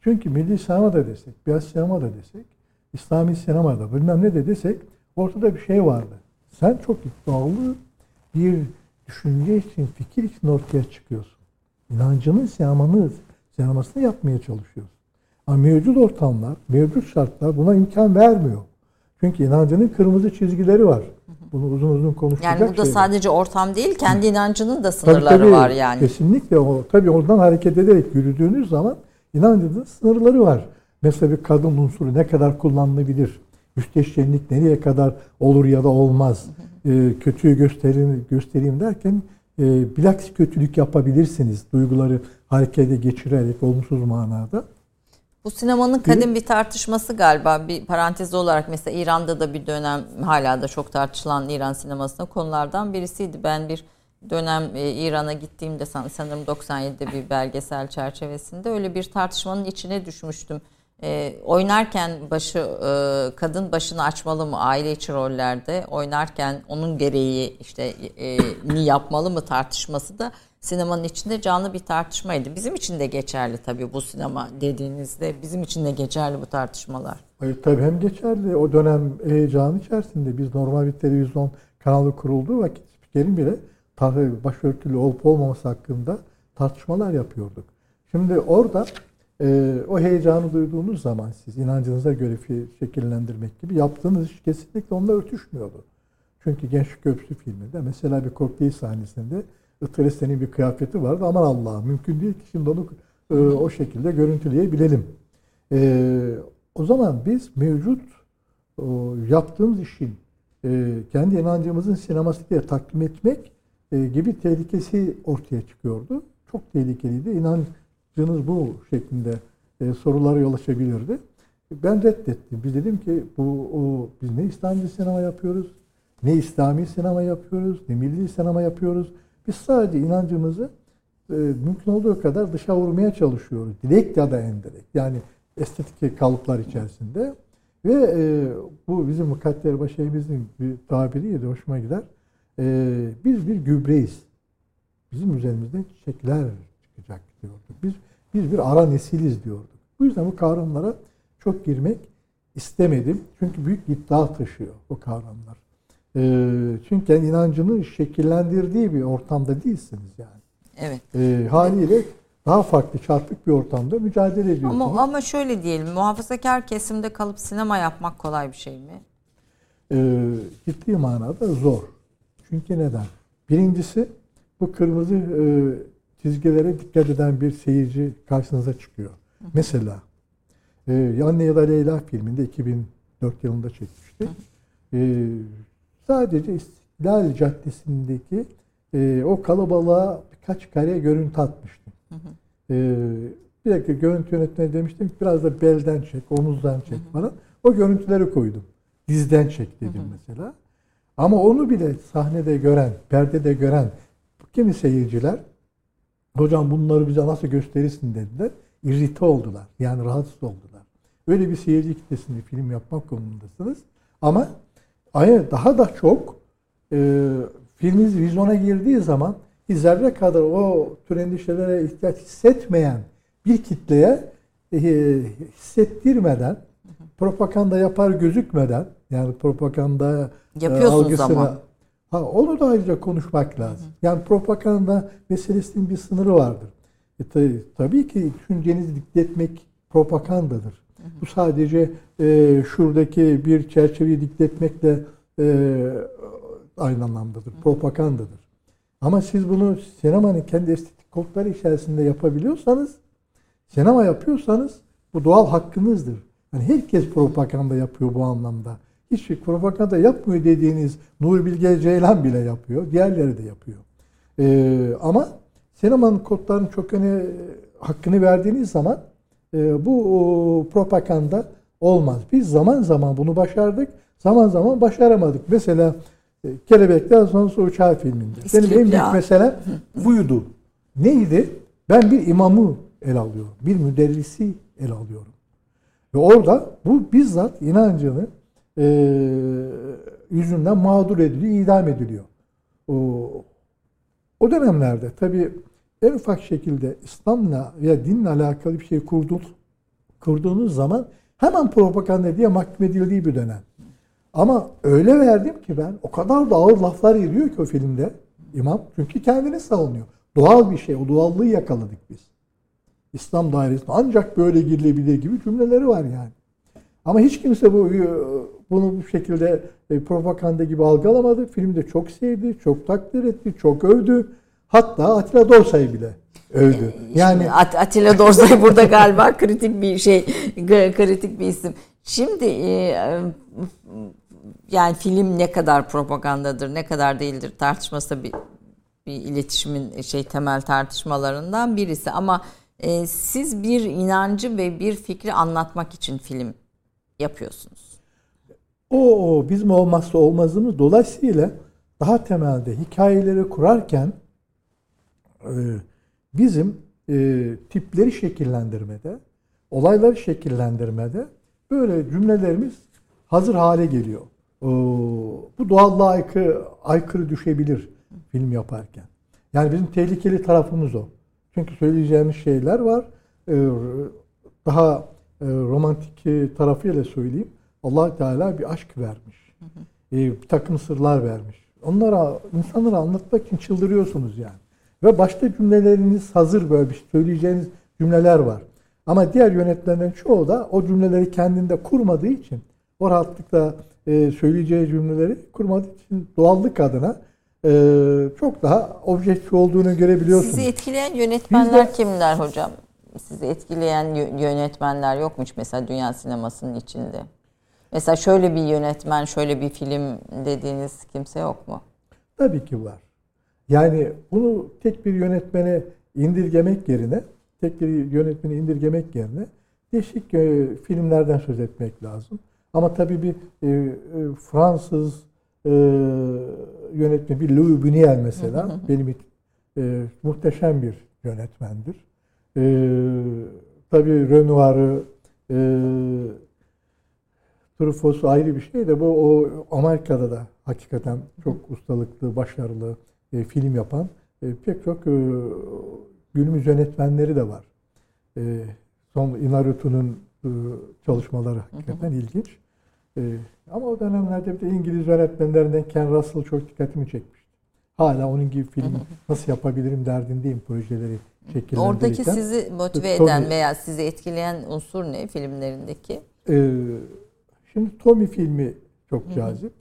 Çünkü milli sinema da desek, beyaz sinema da desek, İslami sinema da bilmem ne de desek ortada bir şey vardı. Sen çok iddialı bir düşünce için, fikir için ortaya çıkıyorsun. İnancının siyamanı, siyamasını yapmaya çalışıyorsun. Ama mevcut ortamlar, mevcut şartlar buna imkan vermiyor. Çünkü inancının kırmızı çizgileri var. Bunu uzun uzun konuşacak Yani burada şeyler. sadece ortam değil, kendi inancının da sınırları tabii, tabii, var yani. Kesinlikle. O, tabii oradan hareket ederek yürüdüğünüz zaman inancının sınırları var. Mesela bir kadın unsuru ne kadar kullanılabilir? Müsteşenlik nereye kadar olur ya da olmaz? E, kötüyü göstereyim, göstereyim derken e, bilakis kötülük yapabilirsiniz. Duyguları harekete geçirerek olumsuz manada. Bu sinemanın kadim bir tartışması galiba bir parantez olarak mesela İran'da da bir dönem hala da çok tartışılan İran sinemasında konulardan birisiydi. Ben bir dönem e, İran'a gittiğimde sanırım 97'de bir belgesel çerçevesinde öyle bir tartışmanın içine düşmüştüm. E, oynarken başı e, kadın başını açmalı mı aile içi rollerde oynarken onun gereği işte e, ni yapmalı mı tartışması da sinemanın içinde canlı bir tartışmaydı. Bizim için de geçerli tabii bu sinema dediğinizde bizim için de geçerli bu tartışmalar. Hayır tabii hem geçerli o dönem heyecanı içerisinde biz normal bir televizyon kanalı kurulduğu vakit spikerin bile başörtülü olup olmaması hakkında tartışmalar yapıyorduk. Şimdi orada e, o heyecanı duyduğunuz zaman siz inancınıza göre şekillendirmek gibi yaptığınız iş kesinlikle onunla örtüşmüyordu. Çünkü Gençlik Köprüsü filminde mesela bir kokteyl sahnesinde Itresen'in bir kıyafeti vardı. Aman Allah mümkün değil ki şimdi onu e, o şekilde görüntüleyebilelim. E, o zaman biz mevcut o, yaptığımız işin e, kendi inancımızın sineması diye takdim etmek e, gibi tehlikesi ortaya çıkıyordu. Çok tehlikeliydi. İnancınız bu şeklinde e, sorulara yol açabilirdi. Ben reddettim. Biz dedim ki bu o, biz ne İslami sinema yapıyoruz, ne İslami sinema yapıyoruz, ne milli sinema yapıyoruz. Biz sadece inancımızı e, mümkün olduğu kadar dışa vurmaya çalışıyoruz. Direkt ya da endirekt. Yani estetik kalıplar içerisinde. Ve e, bu bizim Mukadder Başeyimizin bir tabiriydi, hoşuma gider. E, biz bir gübreyiz. Bizim üzerimizde çiçekler diyorduk. Biz, biz bir ara nesiliz diyorduk. Bu yüzden bu kavramlara çok girmek istemedim. Çünkü büyük iddia taşıyor o kavramlar. E, çünkü yani inancını şekillendirdiği bir ortamda değilsiniz yani. Evet. E, haliyle daha farklı çarpık bir ortamda mücadele ediyorsunuz. Ama, ama şöyle diyelim muhafazakar kesimde kalıp sinema yapmak kolay bir şey mi? E, ciddi manada zor. Çünkü neden? Birincisi bu kırmızı e, çizgilere dikkat eden bir seyirci karşınıza çıkıyor. Hı. Mesela e, Anne ya da Leyla filminde 2004 yılında çekmişti. Hı. E, sadece İstiklal Caddesi'ndeki e, o kalabalığa birkaç kare görüntü atmıştım. Hı hı. E, bir dakika görüntü yönetmeni demiştim biraz da belden çek, omuzdan çek hı hı. falan. O görüntüleri koydum. Dizden çek dedim hı hı. mesela. Ama onu bile sahnede gören, perdede gören kimi seyirciler hocam bunları bize nasıl gösterirsin dediler. İrrite oldular. Yani rahatsız oldular. Öyle bir seyirci kitlesinde film yapmak konumundasınız. Ama daha da çok e, filminiz vizyona girdiği zaman zerre kadar o tür endişelere ihtiyaç hissetmeyen bir kitleye e, hissettirmeden propaganda yapar gözükmeden yani propaganda e, Yapıyorsunuz algısına ama. Ha, onu da ayrıca konuşmak lazım. Yani propaganda meselesinin bir sınırı vardır. E, tabii, tabii ki düşüncenizi dikletmek propagandadır. Bu sadece e, şuradaki bir çerçeveyi dikletmekle e, aynı anlamdadır. Propagandadır. Ama siz bunu sinemanın kendi estetik kodları içerisinde yapabiliyorsanız, sinema yapıyorsanız bu doğal hakkınızdır. Yani herkes propaganda yapıyor bu anlamda. Hiç propaganda yapmıyor dediğiniz Nur Bilge Ceylan bile yapıyor. Diğerleri de yapıyor. Ee, ama sinemanın kodlarının çok öne hakkını verdiğiniz zaman e, bu propaganda olmaz. Biz zaman zaman bunu başardık. Zaman zaman başaramadık. Mesela e, Kelebekler Sonrası Uçağı filminde. Benim en büyük mesele buydu. Neydi? Ben bir imamı el alıyorum. Bir müderrisi el alıyorum. Ve orada bu bizzat inancını e, yüzünden mağdur ediliyor, idam ediliyor. O, o dönemlerde tabii en ufak şekilde İslam'la veya dinle alakalı bir şey kurduğunuz, kurduğunuz zaman hemen propaganda diye mahkum edildiği bir dönem. Ama öyle verdim ki ben o kadar da ağır laflar ediyor ki o filmde imam. Çünkü kendini savunuyor. Doğal bir şey. O doğallığı yakaladık biz. İslam dairesinde ancak böyle girilebilir gibi cümleleri var yani. Ama hiç kimse bu bunu bu şekilde e, propaganda gibi algılamadı. Filmi de çok sevdi, çok takdir etti, çok övdü. Hatta Atilla Dorsay'ı bile övdü. Yani At Atilla Dorsay [laughs] burada galiba kritik bir şey, kritik bir isim. Şimdi e, yani film ne kadar propagandadır, ne kadar değildir tartışması bir bir iletişimin şey temel tartışmalarından birisi ama E, siz bir inancı ve bir fikri anlatmak için film yapıyorsunuz. O, bizim olmazsa olmazımız. Dolayısıyla daha temelde hikayeleri kurarken e, bizim e, tipleri şekillendirmede, olayları şekillendirmede böyle cümlelerimiz hazır hale geliyor. Bu doğallığa aykırı, aykırı düşebilir film yaparken. Yani bizim tehlikeli tarafımız o. Çünkü söyleyeceğimiz şeyler var. E, daha e, romantik tarafıyla söyleyeyim. Allah Teala bir aşk vermiş. E, bir takım sırlar vermiş. Onlara, insanlara anlatmak için çıldırıyorsunuz yani. Ve başta cümleleriniz hazır böyle bir söyleyeceğiniz cümleler var. Ama diğer yönetmenlerin çoğu da o cümleleri kendinde kurmadığı için o rahatlıkla e, söyleyeceği cümleleri kurmadığı için doğallık adına e, çok daha objektif olduğunu görebiliyorsunuz. Sizi etkileyen yönetmenler de, kimler hocam? Sizi etkileyen yönetmenler yok mu hiç mesela dünya sinemasının içinde? Mesela şöyle bir yönetmen, şöyle bir film dediğiniz kimse yok mu? Tabii ki var. Yani bunu tek bir yönetmene indirgemek yerine, tek bir yönetmeni indirgemek yerine değişik e, filmlerden söz etmek lazım. Ama tabii bir e, e, Fransız e, yönetmen, bir Louis Buñuel mesela benim e, muhteşem bir yönetmendir. E, tabii Renoir'ı, e, Truffaut'u ayrı bir şey de bu o Amerika'da da hakikaten çok ustalıklı, başarılı e, film yapan e, pek çok e, günümüz yönetmenleri de var. E, son Inarutu'nun e, çalışmaları hakikaten ilginç. E, ama o dönemlerde bir de İngiliz yönetmenlerinden Ken Russell çok dikkatimi çekmişti. Hala onun gibi film nasıl yapabilirim derdindeyim projeleri şekillendirirken. Oradaki sizi motive eden veya sizi etkileyen unsur ne filmlerindeki? Ee, şimdi Tommy filmi çok cazip.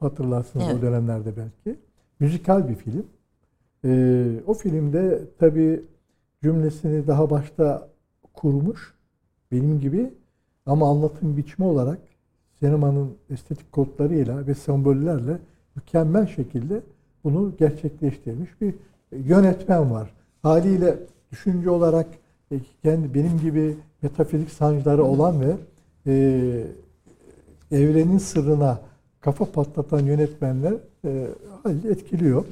Hatırlarsınız evet. o dönemlerde belki. Müzikal bir film. Ee, o filmde tabii cümlesini daha başta kurmuş benim gibi ama anlatım biçimi olarak sinemanın estetik kodlarıyla ve sembollerle mükemmel şekilde bunu gerçekleştirmiş bir yönetmen var. Haliyle düşünce olarak e, kendi benim gibi metafizik sancıları olan ve e, evrenin sırrına kafa patlatan yönetmenler e, etkiliyor.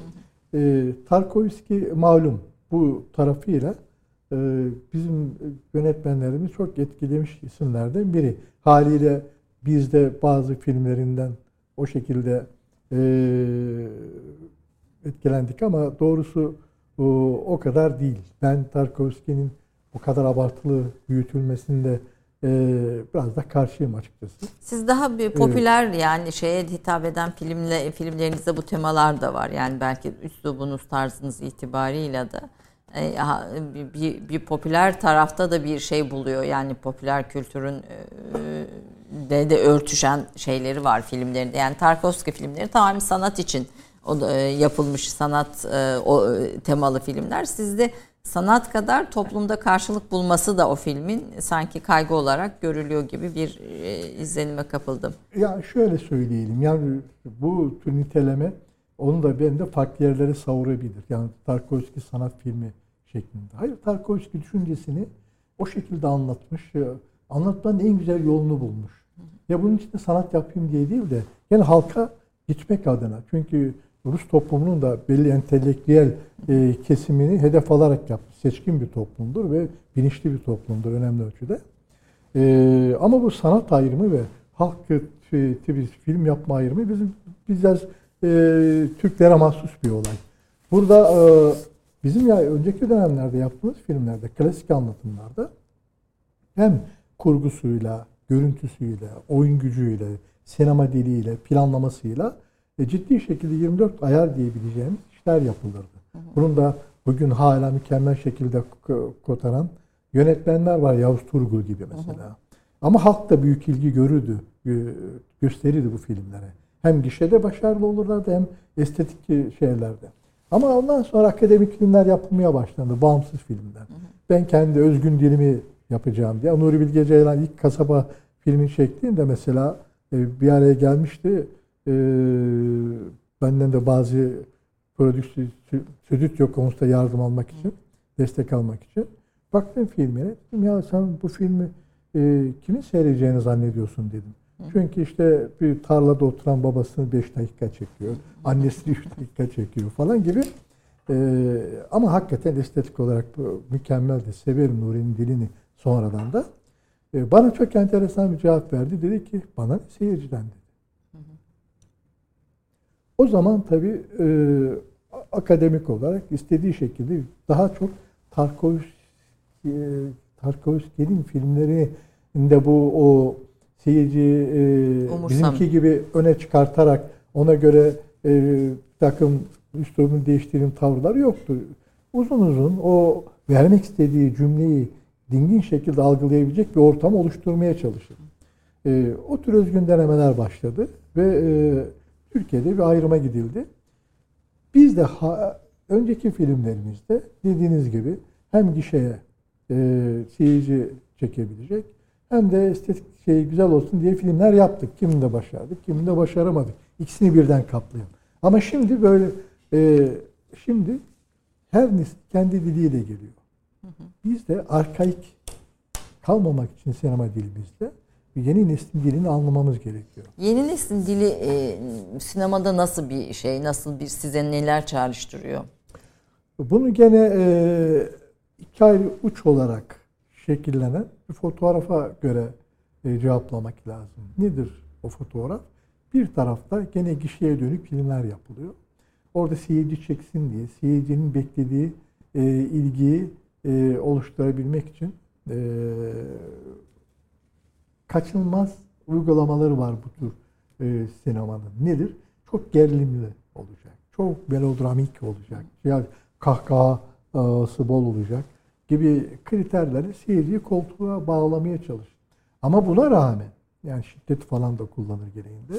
E, Tarkovski malum bu tarafıyla e, bizim yönetmenlerimiz çok etkilemiş isimlerden biri. Haliyle biz de bazı filmlerinden o şekilde e, etkilendik ama doğrusu o, o kadar değil. Ben Tarkovski'nin o kadar abartılı büyütülmesinde e, biraz da karşıyım açıkçası. Siz daha bir popüler evet. yani şeye hitap eden filmle filmlerinizde bu temalar da var. Yani belki üslubunuz, tarzınız itibarıyla da e, bir, bir, bir popüler tarafta da bir şey buluyor. Yani popüler kültürün e, de de örtüşen şeyleri var filmlerinde. Yani Tarkovski filmleri tamamen sanat için o da, yapılmış sanat o temalı filmler. Sizde sanat kadar toplumda karşılık bulması da o filmin sanki kaygı olarak görülüyor gibi bir e, izlenime kapıldım. Ya şöyle söyleyelim. Yani bu tür niteleme onu da ben de farklı yerlere savurabilir. Yani Tarkovski sanat filmi şeklinde. Hayır Tarkovski düşüncesini o şekilde anlatmış. Anlatmanın en güzel yolunu bulmuş. Ya bunun için de sanat yapayım diye değil de yani halka gitmek adına. Çünkü Rus toplumunun da belli entelektüel e, kesimini hedef alarak yaptı. Seçkin bir toplumdur ve bilinçli bir toplumdur önemli ölçüde. E, ama bu sanat ayrımı ve halk tipi film yapma ayrımı bizim bizler e, Türklere mahsus bir olay. Burada e, bizim ya önceki dönemlerde yaptığımız filmlerde, klasik anlatımlarda hem kurgusuyla, görüntüsüyle, oyun gücüyle, sinema diliyle, planlamasıyla e, ciddi şekilde 24 ayar diyebileceğimiz işler yapılırdı. Bunun da bugün hala mükemmel şekilde kotaran yönetmenler var. Yavuz Turgul gibi mesela. Ama halk da büyük ilgi görürdü, gösterirdi bu filmlere. Hem gişede başarılı olurlardı hem estetik şeylerde. Ama ondan sonra akademik filmler yapılmaya başlandı. Bağımsız filmler. Ben kendi özgün dilimi yapacağım diye. Nuri Bilge Ceylan ilk kasaba filmin çektiğinde mesela e, bir araya gelmişti. E, benden de bazı prodüksiyon, stüdyo konusunda yardım almak için. destek almak için. Baktım filmine. Dedim ya sen bu filmi e, kimin seyredeceğini zannediyorsun dedim. Çünkü işte bir tarlada oturan babasını 5 dakika çekiyor. Annesini 3 dakika çekiyor falan gibi. Ee, ama hakikaten estetik olarak mükemmeldi. Severim Nuri'nin dilini sonradan da. Ee, bana çok enteresan bir cevap verdi. Dedi ki bana seyirciden dedi. O zaman tabii e, akademik olarak istediği şekilde daha çok Tarkovski, e, Tarkovski'nin filmlerinde bu o seyirci e, bizimki gibi öne çıkartarak ona göre e, takım üslubun değiştirdiğim tavırlar yoktu. Uzun uzun o vermek istediği cümleyi dingin şekilde algılayabilecek bir ortam oluşturmaya çalışır. E, o tür özgün denemeler başladı ve e, Türkiye'de bir ayrıma gidildi. Biz de ha, önceki filmlerimizde dediğiniz gibi hem gişeye e, seyirci çekebilecek hem de estetik şey güzel olsun diye filmler yaptık. Kiminde başardık, kiminde başaramadık. İkisini birden kaplayan. Ama şimdi böyle e, şimdi her nesil kendi diliyle geliyor. Biz de arkaik kalmamak için sinema dilimizde yeni neslin dilini anlamamız gerekiyor. Yeni neslin dili e, sinemada nasıl bir şey, nasıl bir size neler çağrıştırıyor? Bunu gene e, iki ayrı uç olarak şekillenen bir fotoğrafa göre e, cevaplamak lazım. Nedir o fotoğraf? Bir tarafta gene gişeye dönük filmler yapılıyor. Orada seyirci çeksin diye, seyircinin beklediği e, ilgiyi e, oluşturabilmek için e, kaçınılmaz uygulamaları var bu tür e, sinemanın. Nedir? Çok gerilimli olacak. Çok melodramik olacak. Yani kahkahası bol olacak gibi kriterleri seyirciyi koltuğa bağlamaya çalışır. Ama buna rağmen yani şiddet falan da kullanır gereğinde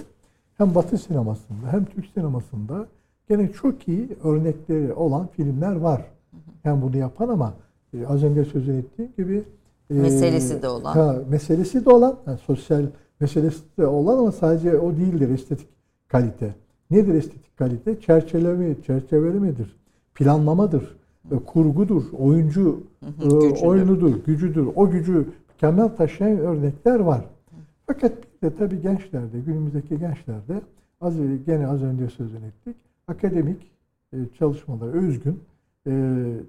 hem Batı sinemasında hem Türk sinemasında gene çok iyi örnekleri olan filmler var. Hem bunu yapan ama e, az önce sözünü ettiğim gibi e, meselesi de olan. Ha, meselesi de olan, yani sosyal meselesi de olan ama sadece o değildir estetik kalite. Nedir estetik kalite? Çerçeveleme, çerçevelemedir, planlamadır, e, kurgudur, oyuncu e, oyunudur, gücüdür. O gücü mükemmel taşıyan örnekler var. Fakat bir de tabii gençlerde, günümüzdeki gençlerde az önce gene az önce sözünü ettik. Akademik e, çalışmalara özgün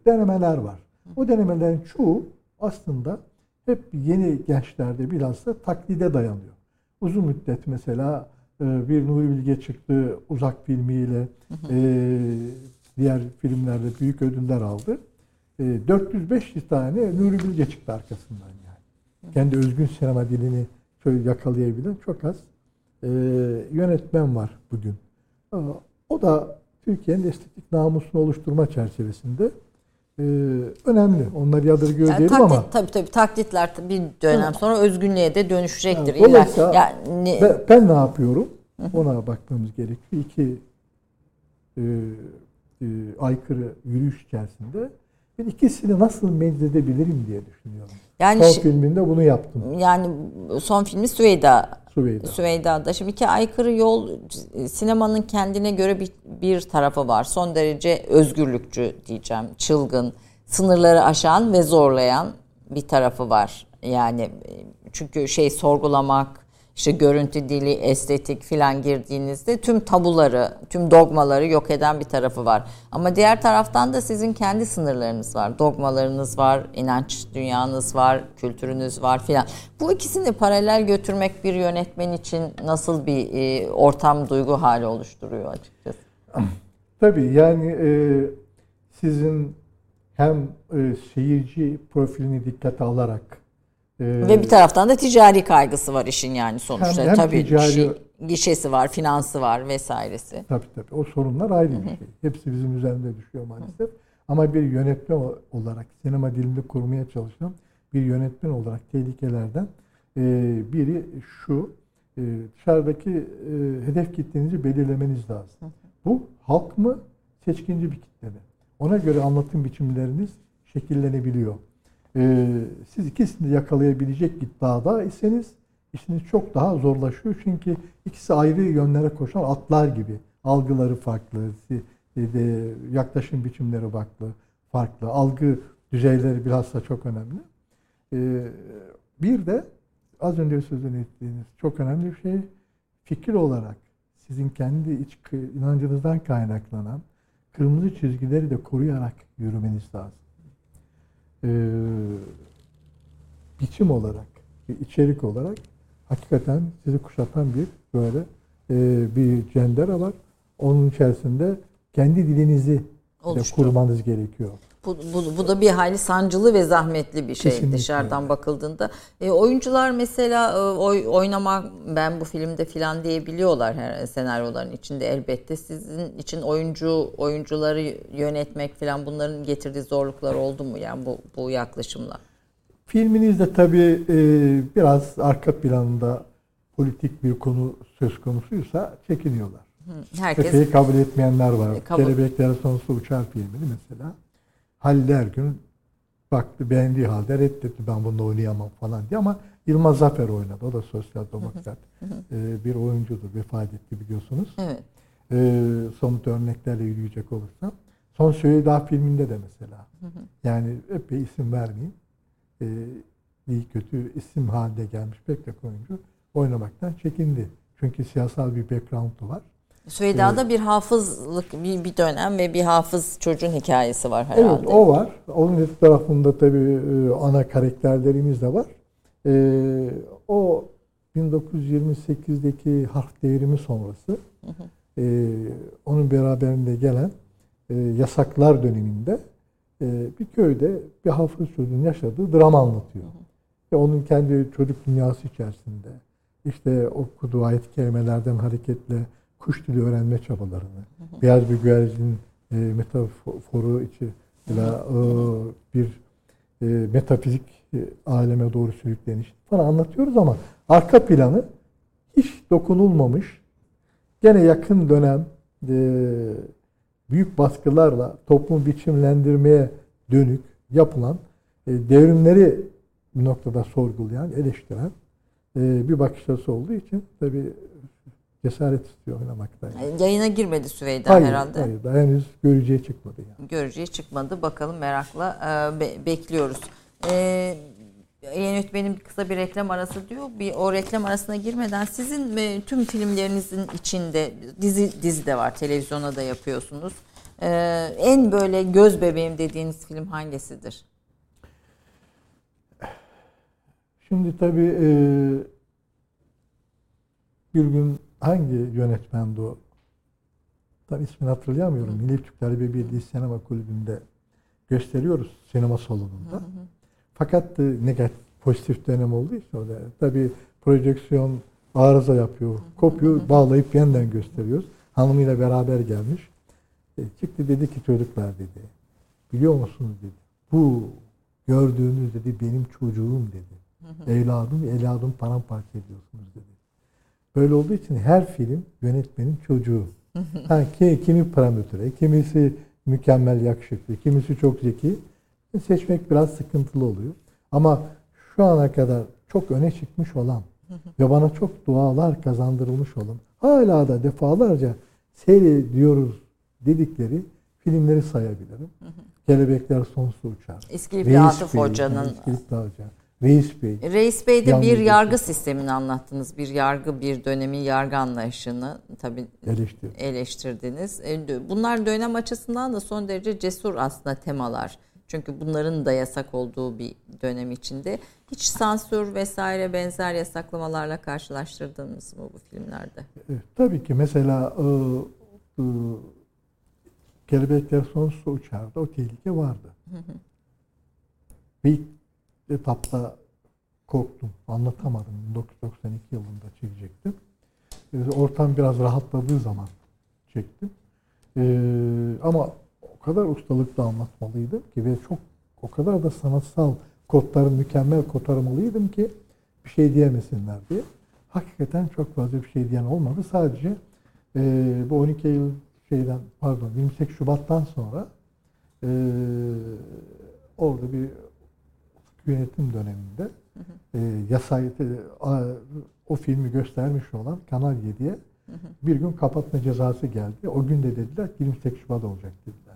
denemeler var. O denemelerin çoğu aslında hep yeni gençlerde bilhassa taklide dayanıyor. Uzun müddet mesela e, bir Nuri Bilge çıktı uzak filmiyle e, diğer filmlerde büyük ödüller aldı. E, 400-500 tane Nuri Bilge çıktı arkasından yani. Kendi özgün sinema dilini şöyle yakalayabilen çok az e, yönetmen var bugün. O da Türkiye'nin estetik namusunu oluşturma çerçevesinde e, önemli. Onları yadırgıyor yani taklit, ama. Tabii tabii taklitler bir dönem sonra özgünlüğe de dönüşecektir. Yani, dolayısıyla yani, ben, ben ne yapıyorum? Ona bakmamız gerekiyor. İki e, e, aykırı yürüyüş içerisinde ben ikisini nasıl meczedebilirim diye düşünüyorum. Yani son filminde bunu yaptım. Yani son filmi Süveyda. Süveyda. Süveyda'da. Şimdi iki aykırı yol sinemanın kendine göre bir, bir tarafı var. Son derece özgürlükçü diyeceğim. Çılgın, sınırları aşan ve zorlayan bir tarafı var. Yani çünkü şey sorgulamak, işte görüntü dili, estetik filan girdiğinizde tüm tabuları, tüm dogmaları yok eden bir tarafı var. Ama diğer taraftan da sizin kendi sınırlarınız var. Dogmalarınız var, inanç dünyanız var, kültürünüz var filan. Bu ikisini paralel götürmek bir yönetmen için nasıl bir e, ortam, duygu hali oluşturuyor açıkçası? Tabii yani e, sizin hem e, seyirci profilini dikkate alarak ee, Ve bir taraftan da ticari kaygısı var işin yani sonuçta. Hem, hem tabii ticari, şey, gişesi var, finansı var vesairesi. Tabii tabii. O sorunlar ayrı bir şey. Hepsi bizim üzerinde düşüyor maalesef. Ama bir yönetmen olarak sinema dilinde kurmaya çalışan bir yönetmen olarak tehlikelerden e, biri şu. E, dışarıdaki e, hedef kitlenizi belirlemeniz lazım. Bu halk mı, seçkinci bir kitle mi? Ona göre anlatım biçimleriniz şekillenebiliyor. Ee, siz ikisini de yakalayabilecek iddiada iseniz işiniz çok daha zorlaşıyor. Çünkü ikisi ayrı yönlere koşan atlar gibi. Algıları farklı, yaklaşım biçimleri farklı, farklı. Algı düzeyleri bilhassa çok önemli. E, bir de az önce sözünü ettiğiniz çok önemli bir şey fikir olarak sizin kendi iç inancınızdan kaynaklanan kırmızı çizgileri de koruyarak yürümeniz lazım. Ee, biçim olarak, içerik olarak hakikaten sizi kuşatan bir böyle e, bir cendera var. Onun içerisinde kendi dilinizi kurmanız gerekiyor. Bu, bu, bu da bir hayli sancılı ve zahmetli bir şey Kesinlikle. dışarıdan bakıldığında. E, oyuncular mesela e, oy, oynama ben bu filmde filan diyebiliyorlar her senaryoların içinde elbette. Sizin için oyuncu oyuncuları yönetmek filan bunların getirdiği zorluklar oldu mu yani bu, bu yaklaşımla? Filminizde tabii e, biraz arka planında politik bir konu söz konusuysa çekiniyorlar. Herkes Efe'yi kabul etmeyenler var. E, kabul... Kelebekler Sonsuz Uçar filmini mesela. Halil Ergün baktı beğendiği halde reddetti ben bunu oynayamam falan diye ama Yılmaz Zafer oynadı. O da sosyal demokrat ee, bir oyuncudur. Vefat etti biliyorsunuz. Evet. Ee, somut örneklerle yürüyecek olursam. Son Süheyda filminde de mesela. Yani epey isim vermeyeyim. Ee, iyi kötü isim haline gelmiş pek çok oyuncu oynamaktan çekindi. Çünkü siyasal bir background'u var. Süheyda'da bir hafızlık bir, bir dönem ve bir hafız çocuğun hikayesi var herhalde. Evet o var. Onun öte tarafında tabii e, ana karakterlerimiz de var. Ee, o 1928'deki harf devrimi sonrası hı hı. E, onun beraberinde gelen e, yasaklar döneminde e, bir köyde bir hafız çocuğun yaşadığı dram anlatıyor. Hı hı. Ve onun kendi çocuk dünyası içerisinde işte okuduğu ayet kelimelerden hareketle kuş dili öğrenme çabalarını, beyaz bir güvercin e, metaforu içi e, bir e, metafizik e, aleme doğru sürükleniş falan anlatıyoruz ama arka planı hiç dokunulmamış, gene yakın dönem e, büyük baskılarla toplum biçimlendirmeye dönük yapılan e, devrimleri bir noktada sorgulayan, eleştiren e, bir bakış açısı olduğu için tabii cesaret istiyor oynamakta. Yani. Yayına girmedi Süveyda hayır, herhalde. Hayır, daha henüz görücüye çıkmadı. Yani. Görücüye çıkmadı. Bakalım merakla e, be, bekliyoruz. E, yönetmenin kısa bir reklam arası diyor. Bir o reklam arasına girmeden sizin e, tüm filmlerinizin içinde dizi dizi de var. Televizyona da yapıyorsunuz. E, en böyle göz bebeğim dediğiniz film hangisidir? Şimdi tabii e, bir gün hangi yönetmendi o? Tam ismini hatırlayamıyorum. Milli Türk Talebe Birliği Sinema Kulübü'nde gösteriyoruz sinema salonunda. Hı hı. Fakat e, negatif, pozitif dönem olduğu için orada tabii projeksiyon arıza yapıyor. Kopuyor, bağlayıp yeniden gösteriyoruz. Hanımıyla beraber gelmiş. E, çıktı dedi ki çocuklar dedi. Biliyor musunuz dedi. Bu gördüğünüz dedi benim çocuğum dedi. Hı hı. Evladım, evladım paramparça ediyorsunuz dedi. Böyle olduğu için her film yönetmenin çocuğu. ha, kimi parametre, kimisi mükemmel yakışıklı, kimisi çok zeki. Seçmek biraz sıkıntılı oluyor. Ama şu ana kadar çok öne çıkmış olan ve bana çok dualar kazandırılmış olan, hala da defalarca seyrediyoruz dedikleri filmleri sayabilirim. Kelebekler Sonsuz Uçar. İskilipli Atıf Hoca'nın. İskilipli Hoca. Reis Bey. Reis Bey'de bir yargı sistemini anlattınız. Bir yargı, bir dönemin yargı anlayışını tabii Eleştir. eleştirdiniz. E, bunlar dönem açısından da son derece cesur aslında temalar. Çünkü bunların da yasak olduğu bir dönem içinde. Hiç sansür vesaire benzer yasaklamalarla karşılaştırdınız mı bu filmlerde? Evet, tabii ki mesela e, e, Kelebekler Sonsuz Uçar'da o tehlike vardı. Hı hı. Bir etapta korktum. Anlatamadım. 1992 yılında çekecektim. Ee, ortam biraz rahatladığı zaman çektim. Ee, ama o kadar ustalıkla anlatmalıydım ki ve çok o kadar da sanatsal kodları mükemmel kotarmalıydım ki bir şey diyemesinler diye. Hakikaten çok fazla bir şey diyen olmadı. Sadece e, bu 12 Eylül şeyden pardon 28 Şubat'tan sonra e, orada bir yönetim döneminde hı hı. E, yasayı, o filmi göstermiş olan Kanal 7'ye bir gün kapatma cezası geldi. O gün de dediler 28 Şubat olacak dediler.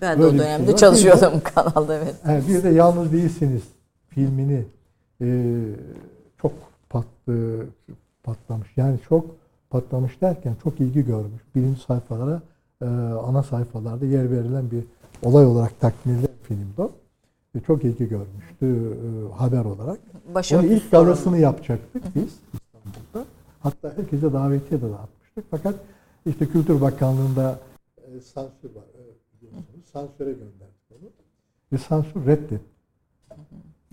Ben de o bir dönemde şey çalışıyordum bu [laughs] kanalda evet. Yani bir de Yalnız Değilsiniz filmini e, çok patlı, patlamış. Yani çok patlamış derken çok ilgi görmüş. Birinci sayfalara, e, ana sayfalarda yer verilen bir olay olarak takdim edilen filmdi o. E, çok ilgi görmüştü e, haber olarak. Onun ilk galasını yapacaktık biz İstanbul'da. Hatta herkese davetiye de dağıtmıştık. Fakat işte Kültür Bakanlığı'nda e, sansür var. biliyorsunuz. Sansüre gönderdik onu. Ve sansür reddetti.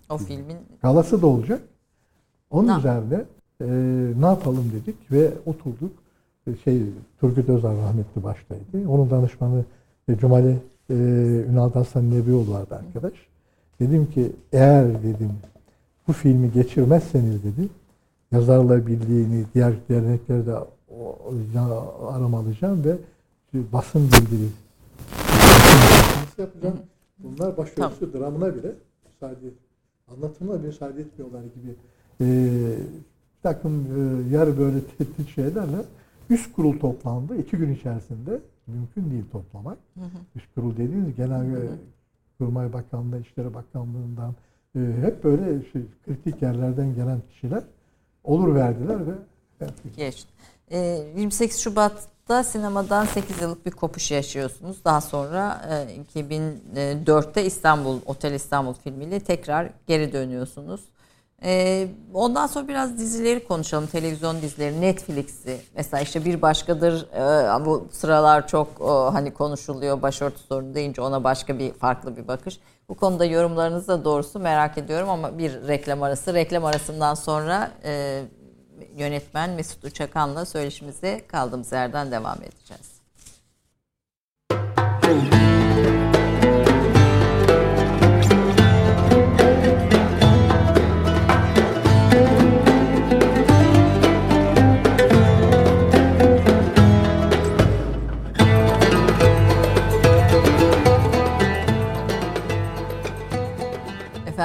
O filmin Galası da olacak. Onun Ne- üzerine e, ne yapalım dedik ve oturduk. Şey Turgut Özal rahmetli baştaydı. Onun danışmanı Cumali e, Ünal Hasan Nebioğlu vardı arkadaş. Dedim ki eğer dedim bu filmi geçirmezseniz dedim Yazarlar Birliği'ni diğer dernekleri de o- o- arama alacağım ve basın bildirisi [laughs] yapacağım. Bunlar başörtüsü dramına bile müsaade anlatımına bile müsaade etmiyorlar gibi e, bir takım e, yarı böyle tehdit şeylerle üst kurul toplandı. iki gün içerisinde mümkün değil toplamak. Üst kurul dediğiniz genel e, Kurmay Bakanlığı, İçişleri Bakanlığı'ndan e, hep böyle şey, kritik yerlerden gelen kişiler olur verdiler ve geçti. Ee, 28 Şubat'ta sinemadan 8 yıllık bir kopuş yaşıyorsunuz. Daha sonra e, 2004'te İstanbul, Otel İstanbul filmiyle tekrar geri dönüyorsunuz. Ee, ondan sonra biraz dizileri konuşalım. Televizyon dizileri, Netflix'i. Mesela işte bir başkadır. e, bu sıralar çok e, hani konuşuluyor. Başörtü sorunu deyince ona başka bir farklı bir bakış. Bu konuda yorumlarınızı da doğrusu merak ediyorum ama bir reklam arası. Reklam arasından sonra e, yönetmen Mesut Uçakan'la söyleşimize kaldığımız yerden devam edeceğiz.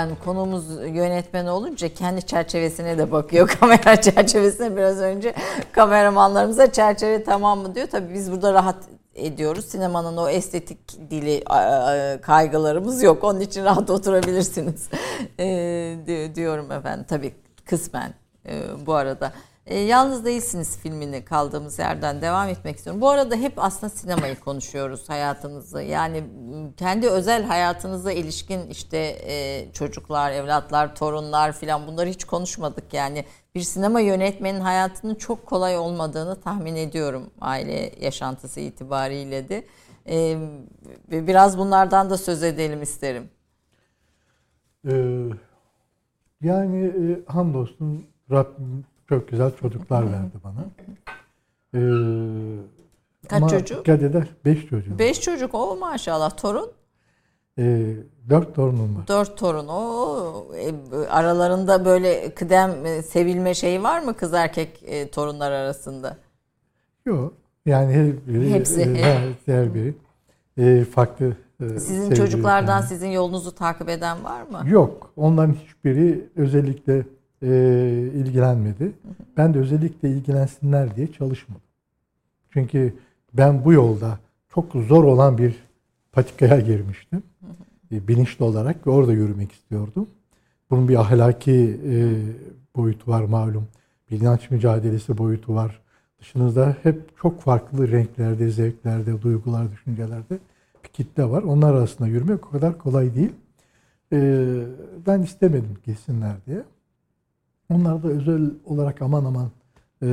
Efendim konumuz yönetmen olunca kendi çerçevesine de bakıyor. [laughs] Kamera çerçevesine biraz önce kameramanlarımıza çerçeve tamam mı diyor. Tabii biz burada rahat ediyoruz. Sinemanın o estetik dili kaygılarımız yok. Onun için rahat oturabilirsiniz [laughs] Ee, di- diyorum efendim. Tabii kısmen e, bu arada. E, Yalnız Değilsiniz filmini kaldığımız yerden devam etmek istiyorum. Bu arada hep aslında sinemayı konuşuyoruz hayatınızı. Yani kendi özel hayatınıza ilişkin işte e, çocuklar, evlatlar, torunlar filan bunları hiç konuşmadık. Yani bir sinema yönetmenin hayatının çok kolay olmadığını tahmin ediyorum aile yaşantısı itibariyle de. E, biraz bunlardan da söz edelim isterim. Ee, yani e, hamdolsun Rabbim çok güzel çocuklar verdi bana. Ee, Kaç ama çocuk? Dikkat eder, beş çocuğum. Beş çocuk o maşallah torun. Ee, dört torunum var. Dört torun o e, aralarında böyle kıdem e, sevilme şeyi var mı kız erkek e, torunlar arasında? Yok. Yani her biri, Hepsi. e, her, her biri e, farklı e, Sizin çocuklardan yani. sizin yolunuzu takip eden var mı? Yok. Onların hiçbiri özellikle e, ilgilenmedi. Ben de özellikle ilgilensinler diye çalışmadım. Çünkü ben bu yolda çok zor olan bir patikaya girmiştim. E, bilinçli olarak ve orada yürümek istiyordum. Bunun bir ahlaki e, boyutu var malum. Bir inanç mücadelesi boyutu var. Dışınızda hep çok farklı renklerde, zevklerde, duygular, düşüncelerde bir kitle var. Onlar arasında yürümek o kadar kolay değil. E, ben istemedim gitsinler diye. Onlar da özel olarak aman aman e,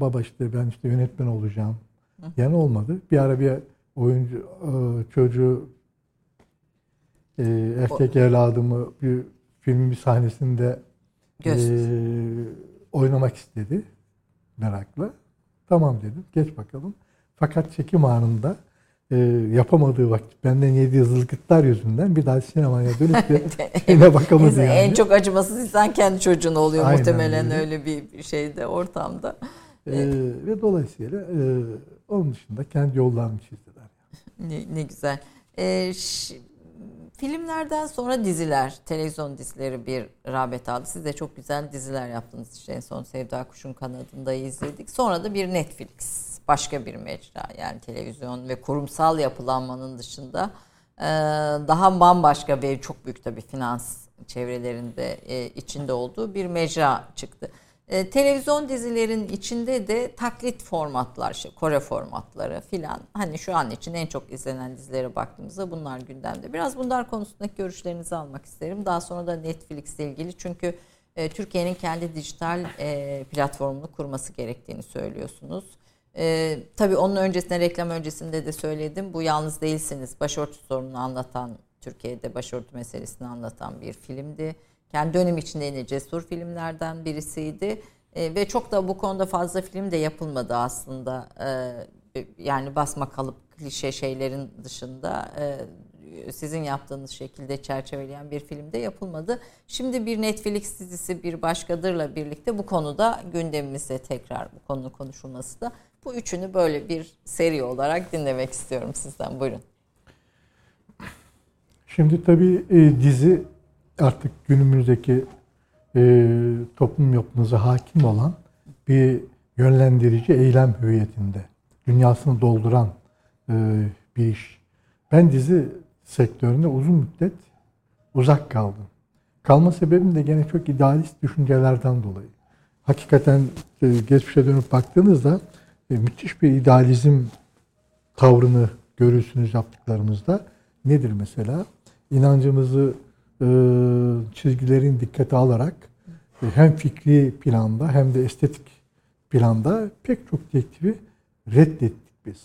baba işte ben işte yönetmen olacağım. Yani olmadı. Bir ara bir oyuncu e, çocuğu e, erkek evladımı bir filmin bir sahnesinde e, oynamak istedi merakla. Tamam dedim. Geç bakalım. Fakat çekim anında e, yapamadığı vakit benden yedi yazılıklar yüzünden bir daha sinemaya dönüp de [laughs] filme bakamadı yani. En çok acımasız insan kendi çocuğun oluyor Aynen muhtemelen öyle. öyle bir şeyde ortamda. E, ve dolayısıyla e, onun dışında kendi yollarını çizdiler. [laughs] Ne, ne güzel. Ee, filmlerden sonra diziler, televizyon dizileri bir rağbet aldı. Siz de çok güzel diziler yaptınız. İşte en son Sevda Kuş'un kanadında izledik. Sonra da bir Netflix başka bir mecra. Yani televizyon ve kurumsal yapılanmanın dışında e, daha bambaşka bir çok büyük tabii finans çevrelerinde e, içinde olduğu bir mecra çıktı. E, televizyon dizilerin içinde de taklit formatlar, işte Kore formatları filan. Hani şu an için en çok izlenen dizilere baktığımızda bunlar gündemde. Biraz bunlar konusundaki görüşlerinizi almak isterim. Daha sonra da Netflix ile ilgili çünkü Türkiye'nin kendi dijital platformunu kurması gerektiğini söylüyorsunuz. E, tabii onun öncesinde reklam öncesinde de söyledim. Bu yalnız değilsiniz. Başörtü sorununu anlatan, Türkiye'de başörtü meselesini anlatan bir filmdi kendi dönem içinde yine cesur filmlerden birisiydi. E, ve çok da bu konuda fazla film de yapılmadı aslında. E, yani basma kalıp klişe şeylerin dışında e, sizin yaptığınız şekilde çerçeveleyen bir film de yapılmadı. Şimdi bir Netflix dizisi bir başkadırla birlikte bu konuda gündemimizde tekrar bu konu konuşulması da bu üçünü böyle bir seri olarak dinlemek istiyorum sizden. Buyurun. Şimdi tabii e, dizi artık günümüzdeki e, toplum yapımıza hakim olan bir yönlendirici eylem hüviyetinde. Dünyasını dolduran e, bir iş. Ben dizi sektöründe uzun müddet uzak kaldım. Kalma sebebim de gene çok idealist düşüncelerden dolayı. Hakikaten e, geçmişe dönüp baktığınızda müthiş bir idealizm tavrını görürsünüz yaptıklarımızda. Nedir mesela? İnancımızı e, çizgilerin dikkate alarak e, hem fikri planda hem de estetik planda pek çok direktifi reddettik biz.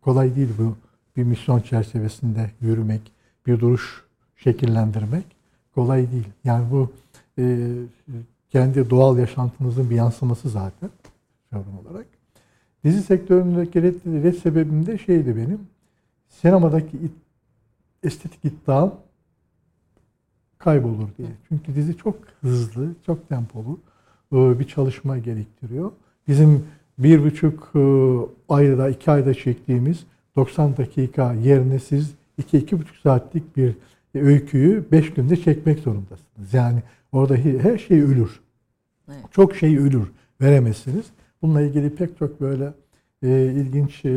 Kolay değil bu bir misyon çerçevesinde yürümek, bir duruş şekillendirmek kolay değil. Yani bu e, kendi doğal yaşantımızın bir yansıması zaten yorum olarak. Dizi sektöründeki red, red sebebim de şeydi benim. Sinemadaki it, estetik iddiam kaybolur diye. Çünkü dizi çok hızlı, çok tempolu e, bir çalışma gerektiriyor. Bizim bir buçuk e, ayda, iki ayda çektiğimiz 90 dakika yerine siz iki, iki buçuk saatlik bir öyküyü beş günde çekmek zorundasınız. Yani orada her şey ölür. Evet. Çok şey ölür. Veremezsiniz. Bununla ilgili pek çok böyle e, ilginç e,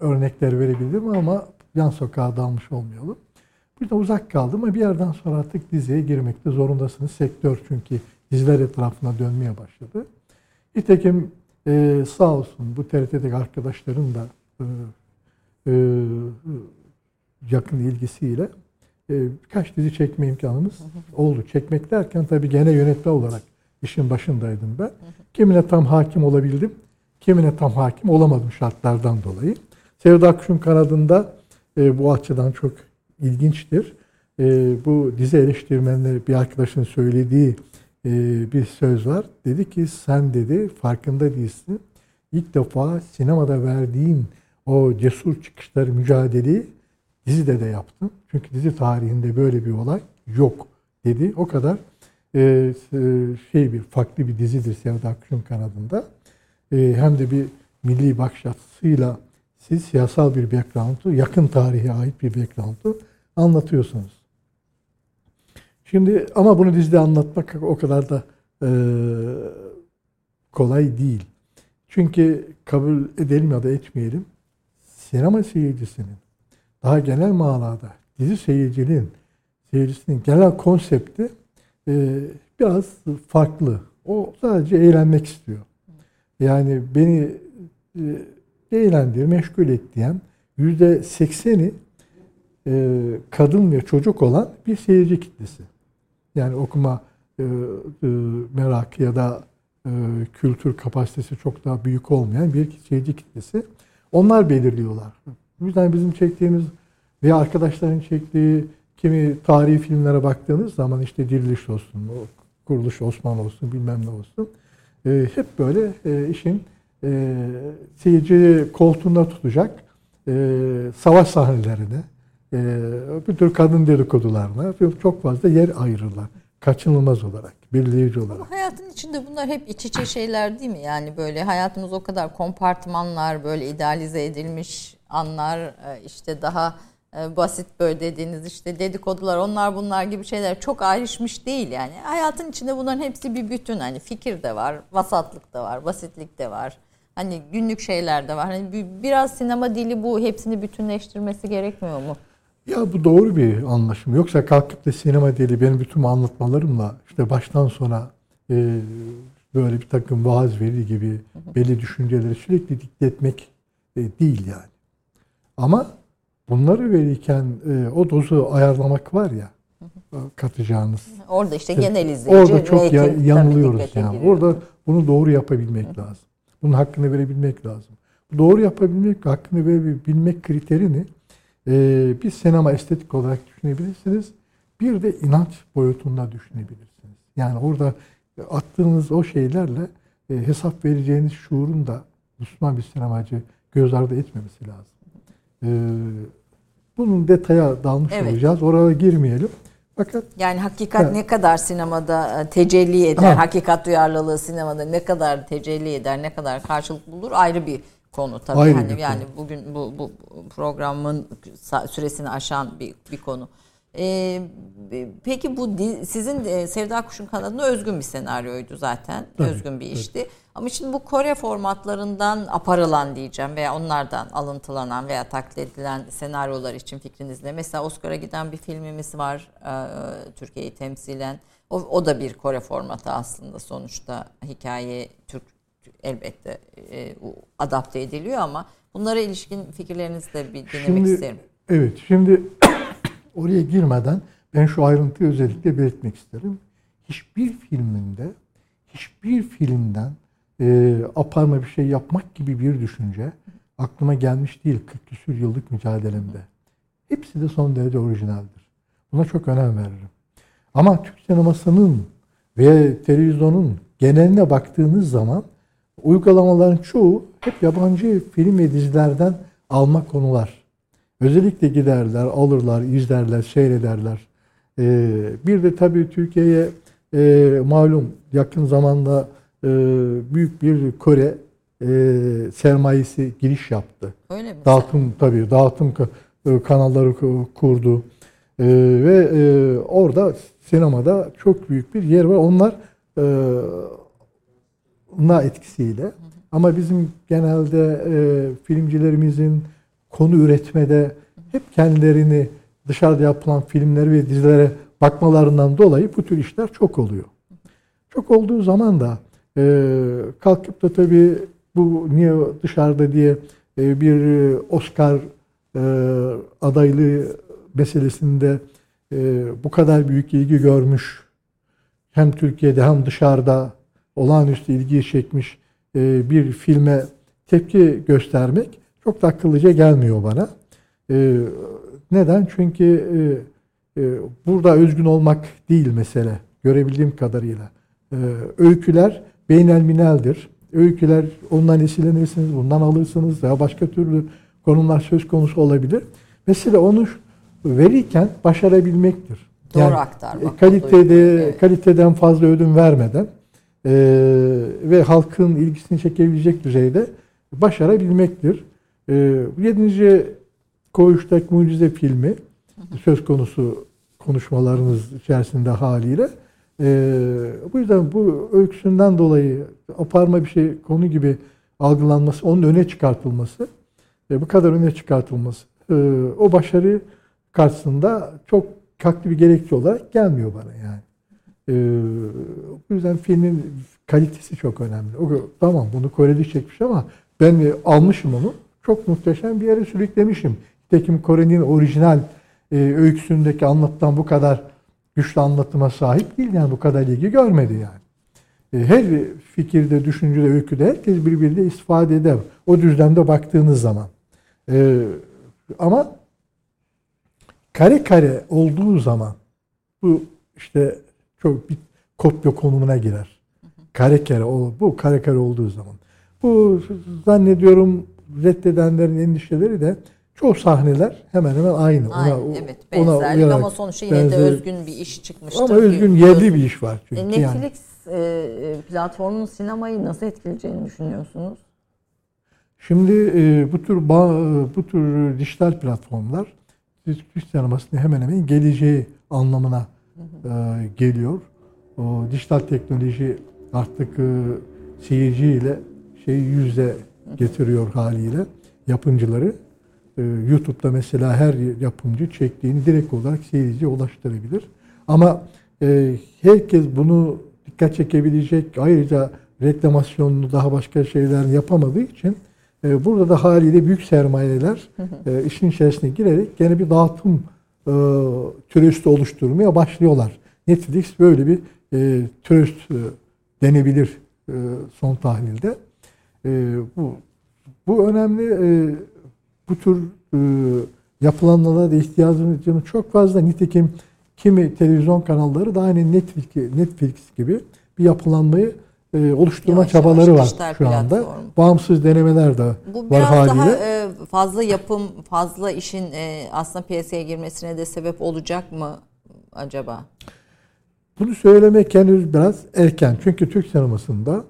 örnekler verebilirim ama yan sokağa dalmış olmayalım. Burada uzak kaldım ama bir yerden sonra artık diziye girmekte zorundasınız. Sektör çünkü diziler etrafına dönmeye başladı. Nitekim e, sağ olsun bu TRT'deki arkadaşların da e, e, yakın ilgisiyle e, birkaç dizi çekme imkanımız oldu. Çekmek derken tabii gene yönetmen olarak işin başındaydım ben. Kimine tam hakim olabildim, kimine tam hakim olamadım şartlardan dolayı. Sevda Kuş'un kanadında e, bu açıdan çok ilginçtir. E, bu dizi eleştirmenleri bir arkadaşın söylediği e, bir söz var. Dedi ki sen dedi farkında değilsin. İlk defa sinemada verdiğin o cesur çıkışları, mücadeleyi dizide de yaptın. Çünkü dizi tarihinde böyle bir olay yok dedi. O kadar e, şey bir farklı bir dizidir Sevda Akşam kanadında. E, hem de bir milli bakış açısıyla siz siyasal bir background'u, yakın tarihe ait bir background'u anlatıyorsunuz. Şimdi ama bunu dizide anlatmak o kadar da e, kolay değil. Çünkü kabul edelim ya da etmeyelim, sinema seyircisinin daha genel manada dizi seyircinin seyircisinin genel konsepti biraz farklı. O sadece eğlenmek istiyor. Yani beni e, eğlendir, meşgul et diyen yüzde sekseni e, kadın ve çocuk olan bir seyirci kitlesi. Yani okuma e, merakı ya da kültür kapasitesi çok daha büyük olmayan bir seyirci kitlesi. Onlar belirliyorlar. Bu yüzden bizim çektiğimiz ve arkadaşların çektiği kimi tarihi filmlere baktığınız zaman işte Diriliş olsun, Kuruluş Osman olsun, bilmem ne olsun. E, hep böyle e, işin e, seyirci koltuğunda tutacak e, savaş sahnelerine, e, bir tür kadın dedikodularına çok fazla yer ayırırlar. Kaçınılmaz olarak, belirleyici olarak. Ama hayatın içinde bunlar hep iç içe şeyler değil mi? Yani böyle hayatımız o kadar kompartmanlar, böyle idealize edilmiş anlar, e, işte daha basit böyle dediğiniz işte dedikodular onlar bunlar gibi şeyler çok ayrışmış değil yani. Hayatın içinde bunların hepsi bir bütün. Hani fikir de var, vasatlık da var, basitlik de var. Hani günlük şeyler de var. Hani biraz sinema dili bu hepsini bütünleştirmesi gerekmiyor mu? Ya bu doğru bir anlaşım. Yoksa kalkıp da sinema dili benim bütün anlatmalarımla işte baştan sona e, böyle bir takım vaaz veri gibi belli düşünceleri sürekli dikletmek e, değil yani. Ama bunları verirken e, o dozu ayarlamak var ya katacağınız. Orada işte genel izleyici Orada çok ya, yanılıyoruz yani. Giriyor. Orada bunu doğru yapabilmek lazım. Bunun hakkını verebilmek lazım. Doğru yapabilmek, hakkını verebilmek kriterini e, bir sinema estetik olarak düşünebilirsiniz. Bir de inanç boyutunda düşünebilirsiniz. Yani orada attığınız o şeylerle e, hesap vereceğiniz şuurun da Müslüman bir sinemacı göz ardı etmemesi lazım. E, bunun detaya dalmış evet. olacağız. Oraya girmeyelim. Fakat yani hakikat evet. ne kadar sinemada e, tecelli eder, ha. hakikat duyarlılığı sinemada ne kadar tecelli eder, ne kadar karşılık bulur ayrı bir konu tabii. Ayrı hani yani konu. bugün bu, bu programın süresini aşan bir, bir konu. Ee, peki bu sizin e, Sevda Kuş'un kanadına özgün bir senaryoydu zaten. Tabii, özgün bir işti. Evet. Ama şimdi bu Kore formatlarından aparılan diyeceğim veya onlardan alıntılanan veya taklit edilen senaryolar için fikriniz ne? Mesela Oscar'a giden bir filmimiz var e, Türkiye'yi temsilen. O, o da bir Kore formatı aslında sonuçta hikaye Türk elbette e, adapte ediliyor ama bunlara ilişkin fikirlerinizi de bir dinlemek şimdi, isterim. Evet şimdi oraya girmeden ben şu ayrıntıyı özellikle belirtmek isterim. Hiçbir filminde hiçbir filmden e, aparma bir şey yapmak gibi bir düşünce aklıma gelmiş değil 40 küsur yıllık mücadelemde. Hepsi de son derece orijinaldir. Buna çok önem veririm. Ama Türk sinemasının ve televizyonun geneline baktığınız zaman uygulamaların çoğu hep yabancı film ve dizilerden alma konular. Özellikle giderler, alırlar, izlerler, seyrederler. Ee, bir de tabii Türkiye'ye e, malum yakın zamanda e, büyük bir Kore e, sermayesi giriş yaptı. Öyle mi? Dağıtım tabii dağıtım e, kanalları kurdu. E, ve e, orada sinemada çok büyük bir yer var. Onlar e, na etkisiyle. Ama bizim genelde e, filmcilerimizin konu üretmede hep kendilerini dışarıda yapılan filmler ve dizilere bakmalarından dolayı bu tür işler çok oluyor. Çok olduğu zaman da e, kalkıp da tabii bu niye dışarıda diye e, bir Oscar e, adaylığı meselesinde e, bu kadar büyük ilgi görmüş hem Türkiye'de hem dışarıda olağanüstü ilgiyi çekmiş e, bir filme tepki göstermek çok da akıllıca gelmiyor bana. E, neden? Çünkü e, burada özgün olmak değil mesele görebildiğim kadarıyla. Öyküler beynelmineldir. Öyküler ondan esinlenirsiniz, bundan alırsınız veya başka türlü konular söz konusu olabilir. Mesela onu verirken başarabilmektir. Doğru yani, aktarmak. Kalitede, kaliteden fazla ödün vermeden e, ve halkın ilgisini çekebilecek düzeyde başarabilmektir. E, 7. Koğuş'taki Mucize filmi söz konusu konuşmalarınız içerisinde haliyle e, bu yüzden bu öyküsünden dolayı aparma bir şey konu gibi algılanması, onun öne çıkartılması ve bu kadar öne çıkartılması e, o başarı karşısında çok haklı bir gerekçe olarak gelmiyor bana yani. Ee, bu yüzden filmin kalitesi çok önemli. O, tamam bunu Kore'de çekmiş ama ben almışım onu. Çok muhteşem bir yere sürüklemişim. Tekim Kore'nin orijinal e, öyküsündeki anlatıdan bu kadar güçlü anlatıma sahip değil. Yani bu kadar ilgi görmedi yani. E, her fikirde, düşüncede, öyküde herkes birbiriyle istifade eder. O düzlemde baktığınız zaman. E, ama kare kare olduğu zaman bu işte çok bir kopya konumuna girer. Kare kare bu kare kare olduğu zaman. Bu zannediyorum reddedenlerin endişeleri de çoğu sahneler hemen hemen aynı. Aynen, ona, evet benzerlik ona ama sonuçta yine benzer, de özgün bir iş çıkmıştır. Ama özgün yerli bir iş var çünkü. E, Netflix yani. e, platformunun sinemayı nasıl etkileyeceğini düşünüyorsunuz? Şimdi e, bu tür bu tür dijital platformlar Türk sinemasının hemen hemen geleceği anlamına e, geliyor. O dijital teknoloji artık e, seyirciyle şeyi yüze getiriyor haliyle yapımcıları. Ee, YouTube'da mesela her yapımcı çektiğini direkt olarak seyirciye ulaştırabilir. Ama e, herkes bunu dikkat çekebilecek, ayrıca reklamasyonunu daha başka şeyler yapamadığı için e, burada da haliyle büyük sermayeler e, işin içerisine girerek gene bir dağıtım türüstü oluşturmaya başlıyorlar. Netflix böyle bir türüst denebilir son tahlilde. E, bu bu önemli. E, bu tür e, yapılanlara da ihtiyacımız çok fazla. Nitekim kimi televizyon kanalları da aynı Netflix, Netflix gibi bir yapılanmayı e, oluşturma yavaş çabaları yavaş var şu anda. Platform. Bağımsız denemeler de Bu var haliyle. Bu biraz daha e, fazla yapım, fazla işin e, aslında piyasaya girmesine de sebep olacak mı acaba? Bunu söylemek henüz biraz erken. Çünkü Türk sinemasında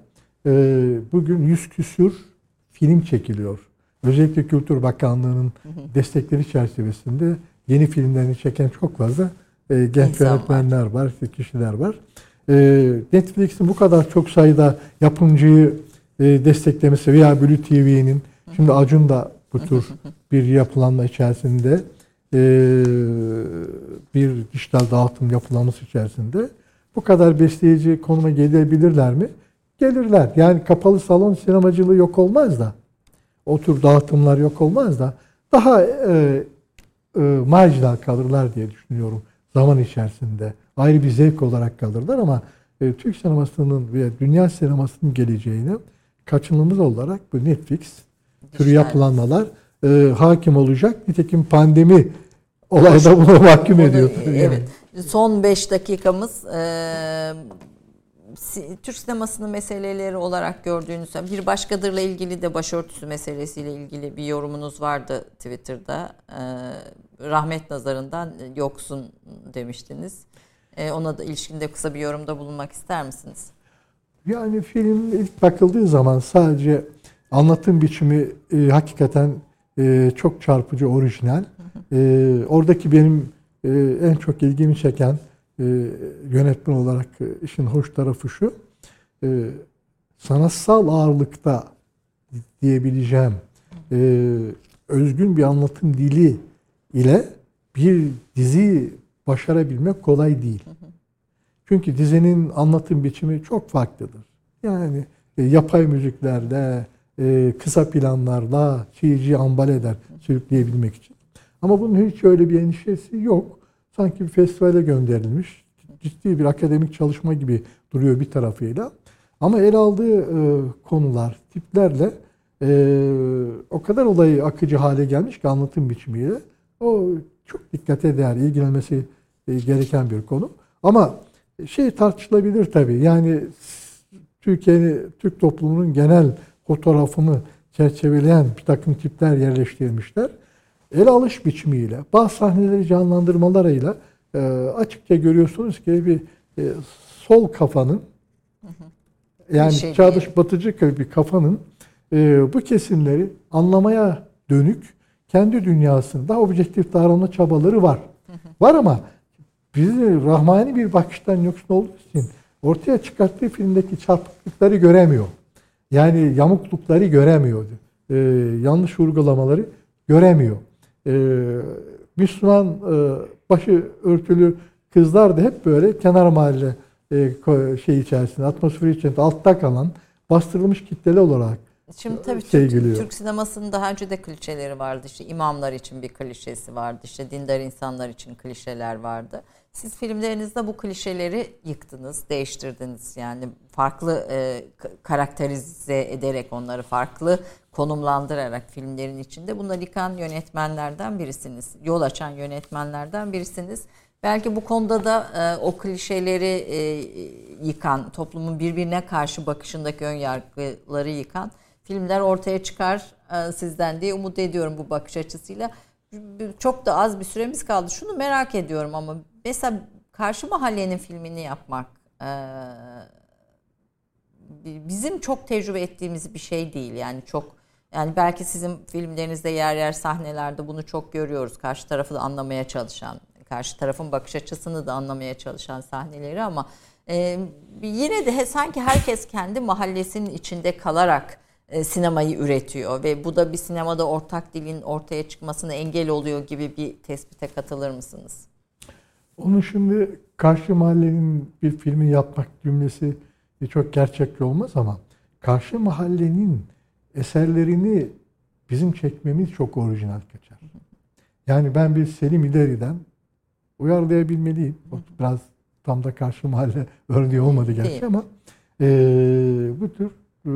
bugün yüz küsür film çekiliyor. Özellikle Kültür Bakanlığı'nın destekleri çerçevesinde yeni filmlerini çeken çok fazla e, genç İnsan yönetmenler var, var kişiler var. E, Netflix'in bu kadar çok sayıda yapımcıyı e, desteklemesi veya Blue TV'nin şimdi Acun da bu [laughs] tür bir yapılanma içerisinde e, bir dijital dağıtım yapılanması içerisinde bu kadar besleyici konuma gelebilirler mi? Gelirler. Yani kapalı salon sinemacılığı yok olmaz da o tür dağıtımlar yok olmaz da daha e, e, marjinal kalırlar diye düşünüyorum zaman içerisinde. Ayrı bir zevk olarak kalırlar ama e, Türk sinemasının ve dünya sinemasının geleceğini kaçınılmaz olarak bu Netflix türü yapılanmalar e, hakim olacak. Nitekim pandemi olayda bunu mahkum ediyor. Evet. Son 5 dakikamız e, Türk sinemasının meseleleri olarak gördüğünüz bir başkadırla ilgili de başörtüsü meselesiyle ilgili bir yorumunuz vardı Twitter'da. Ee, rahmet nazarından yoksun demiştiniz. Ee, ona da ilişkinde kısa bir yorumda bulunmak ister misiniz? Yani film ilk bakıldığı zaman sadece anlatım biçimi e, hakikaten e, çok çarpıcı, orijinal. E, oradaki benim e, en çok ilgimi çeken yönetmen olarak e, işin hoş tarafı şu. E, sanatsal ağırlıkta diyebileceğim e, özgün bir anlatım dili ile bir dizi başarabilmek kolay değil. Çünkü dizinin anlatım biçimi çok farklıdır. Yani yapay müziklerle, e, kısa planlarla çiğci ambal eder sürükleyebilmek için. Ama bunun hiç öyle bir endişesi yok sanki bir festivale gönderilmiş. Ciddi bir akademik çalışma gibi duruyor bir tarafıyla. Ama el aldığı e, konular, tiplerle e, o kadar olayı akıcı hale gelmiş ki anlatım biçimiyle. O çok dikkate değer, ilgilenmesi e, gereken bir konu. Ama şey tartışılabilir tabii. Yani Türkiye'nin, Türk toplumunun genel fotoğrafını çerçeveleyen bir takım tipler yerleştirilmişler ele alış biçimiyle, bazı sahneleri canlandırmalarıyla e, açıkça görüyorsunuz ki bir e, sol kafanın yani bir şey çağdaş batıcı bir kafanın e, bu kesimleri anlamaya dönük kendi dünyasında objektif davranma çabaları var. Var ama bizi rahmani bir bakıştan yoksun olduğu için ortaya çıkarttığı filmdeki çarpıklıkları göremiyor. Yani yamuklukları göremiyor. E, yanlış vurgulamaları göremiyor e, Müslüman e, başı örtülü kızlar da hep böyle kenar mahalle e, şey içerisinde, atmosferi içerisinde altta kalan bastırılmış kitleli olarak Şimdi tabii şey Türk, Türk sinemasının daha önce de klişeleri vardı. İşte imamlar için bir klişesi vardı. İşte dindar insanlar için klişeler vardı. Siz filmlerinizde bu klişeleri yıktınız, değiştirdiniz. Yani farklı e, karakterize ederek onları farklı konumlandırarak filmlerin içinde bunları yıkan yönetmenlerden birisiniz. Yol açan yönetmenlerden birisiniz. Belki bu konuda da e, o klişeleri e, yıkan, toplumun birbirine karşı bakışındaki ön yargıları yıkan filmler ortaya çıkar e, sizden diye umut ediyorum bu bakış açısıyla. Çok da az bir süremiz kaldı. Şunu merak ediyorum ama mesela Karşı Mahallenin filmini yapmak e, bizim çok tecrübe ettiğimiz bir şey değil. Yani çok yani belki sizin filmlerinizde yer yer sahnelerde bunu çok görüyoruz. Karşı tarafı da anlamaya çalışan, karşı tarafın bakış açısını da anlamaya çalışan sahneleri ama e, yine de sanki herkes kendi mahallesinin içinde kalarak e, sinemayı üretiyor ve bu da bir sinemada ortak dilin ortaya çıkmasına engel oluyor gibi bir tespite katılır mısınız? Onu şimdi Karşı Mahallenin bir filmi yapmak cümlesi çok gerçekçi olmaz ama Karşı Mahallenin eserlerini bizim çekmemiz çok orijinal kaçar. Yani ben bir Selim İleri'den uyarlayabilmeliyim. Biraz tam da karşı mahalle [laughs] örneği olmadı gerçi Değil. ama e, bu tür e,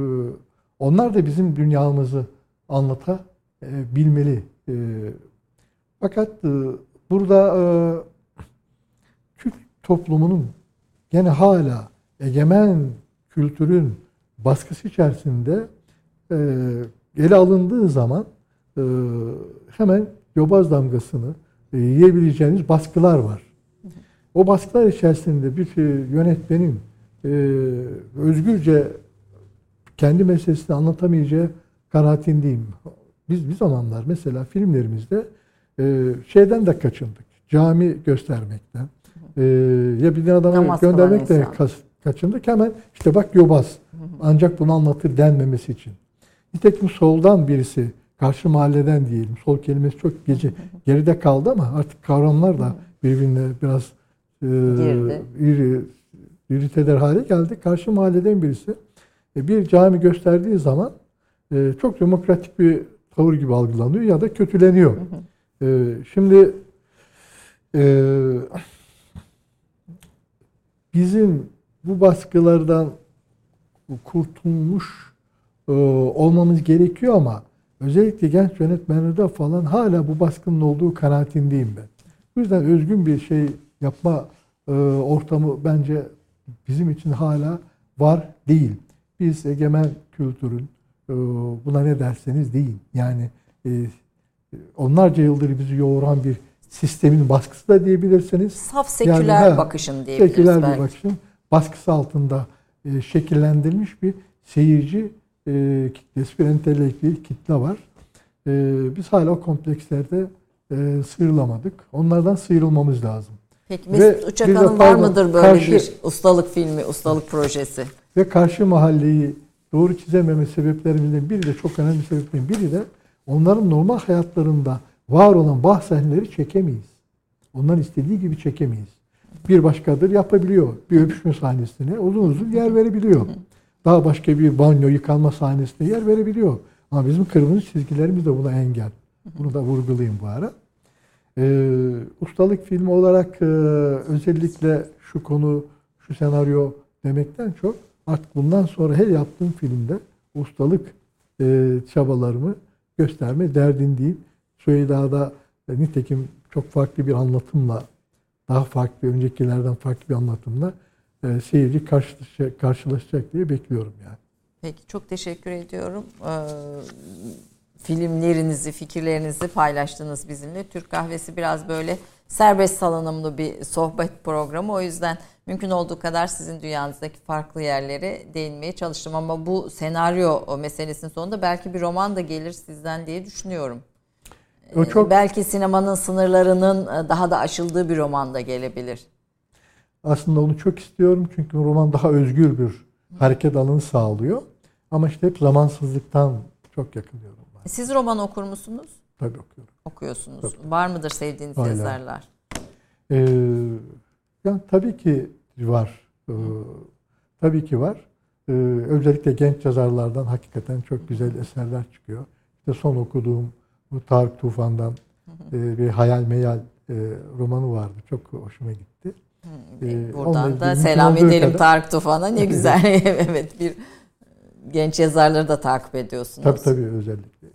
onlar da bizim dünyamızı anlatabilmeli. E, fakat e, burada e, Türk toplumunun gene hala egemen kültürün baskısı içerisinde e, ele alındığı zaman e, hemen yobaz damgasını e, yiyebileceğiniz baskılar var. O baskılar içerisinde bir yönetmenin e, özgürce kendi meselesini anlatamayacağı kanaatindeyim. Biz bir zamanlar mesela filmlerimizde şeyden de kaçındık. Cami göstermekten. Ya bir adama Namaz göndermekten kaçındık. Hemen işte bak yobaz. Ancak bunu anlatır denmemesi için. Nitekim soldan birisi karşı mahalleden diyelim. Sol kelimesi çok gece [laughs] geride kaldı ama artık kavramlar da birbirine biraz e, iri, iriteler hale geldi. Karşı mahalleden birisi e, bir cami gösterdiği zaman e, çok demokratik bir tavır gibi algılanıyor ya da kötüleniyor. E, şimdi e, bizim bu baskılardan kurtulmuş olmamız gerekiyor ama özellikle genç yönetmenlerde falan hala bu baskının olduğu kanaatindeyim ben. Bu yüzden özgün bir şey yapma e, ortamı bence bizim için hala var değil. Biz egemen kültürün e, buna ne derseniz deyin. Yani e, onlarca yıldır bizi yoğuran bir sistemin baskısı da diyebilirsiniz. Saf seküler yani, bakışın diyebiliriz Seküler belki. bir bakışın baskısı altında e, şekillendirilmiş bir seyirci e, kitlesi, bir entelektüel kitle var. E, biz hala o komplekslerde e, sıyrılamadık. Onlardan sıyrılmamız lazım. Peki Mesut Uçakan'ın var mıdır böyle karşı, bir ustalık filmi, ustalık projesi? Ve karşı mahalleyi doğru çizememe sebeplerimizden biri de çok önemli sebeplerin biri de onların normal hayatlarında var olan bah sahneleri çekemeyiz. Onların istediği gibi çekemeyiz. Bir başkadır yapabiliyor. Bir öpüşme sahnesine uzun uzun yer verebiliyor. Daha başka bir banyo yıkanma sahnesine yer verebiliyor. Ama bizim kırmızı çizgilerimiz de buna engel. Bunu da vurgulayayım bu ara. Ee, ustalık filmi olarak e, özellikle şu konu, şu senaryo demekten çok artık bundan sonra her yaptığım filmde ustalık e, çabalarımı gösterme derdindeyim. Süheyda'da e, nitekim çok farklı bir anlatımla, daha farklı, öncekilerden farklı bir anlatımla e, seyirci karşılaşacak, karşılaşacak diye bekliyorum yani. Peki çok teşekkür ediyorum. Ee, filmlerinizi, fikirlerinizi paylaştınız bizimle. Türk Kahvesi biraz böyle serbest salınımlı bir sohbet programı. O yüzden mümkün olduğu kadar sizin dünyanızdaki farklı yerlere değinmeye çalıştım. Ama bu senaryo meselesinin sonunda belki bir roman da gelir sizden diye düşünüyorum. O çok... Belki sinemanın sınırlarının daha da aşıldığı bir roman da gelebilir. Aslında onu çok istiyorum çünkü roman daha özgür bir hareket alanı sağlıyor. Ama işte hep zamansızlıktan çok yakınıyorum. Ben. Siz roman okur musunuz? Tabii okuyorum. Okuyorsunuz. Tabii. Var mıdır sevdiğiniz Hala. yazarlar? Ee, yani tabii ki var. Ee, tabii ki var. Ee, özellikle genç yazarlardan hakikaten çok güzel eserler çıkıyor. İşte son okuduğum bu Tarık Tufan'dan e, bir hayal meyal e, romanı vardı. Çok hoşuma gitti. Ee, Buradan da selam edelim kadar. Tarık Tufan'a. Ne [laughs] güzel. [laughs] evet bir genç yazarları da takip ediyorsunuz. Tabii tabii özellikle şey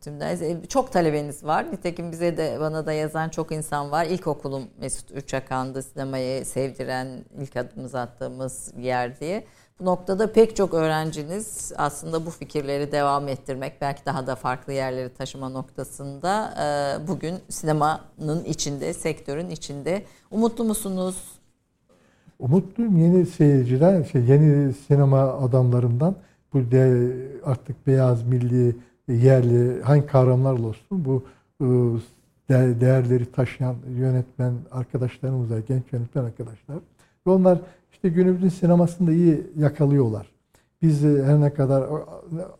Tümden çok talebeniz var. Nitekim bize de bana da yazan çok insan var. İlkokulum Mesut Ürçakan'dı sinemayı sevdiren ilk adımımızı attığımız yer diye. Bu noktada pek çok öğrenciniz aslında bu fikirleri devam ettirmek, belki daha da farklı yerleri taşıma noktasında e, bugün sinemanın içinde, sektörün içinde. Umutlu musunuz? Umutluyum yeni seyirciler, şey, yeni sinema adamlarından bu de artık beyaz, milli, yerli hangi kavramlarla olsun bu e, değerleri taşıyan yönetmen arkadaşlarımız var, genç yönetmen arkadaşlar. Ve onlar işte günümüzün sinemasında iyi yakalıyorlar. biz e, her ne kadar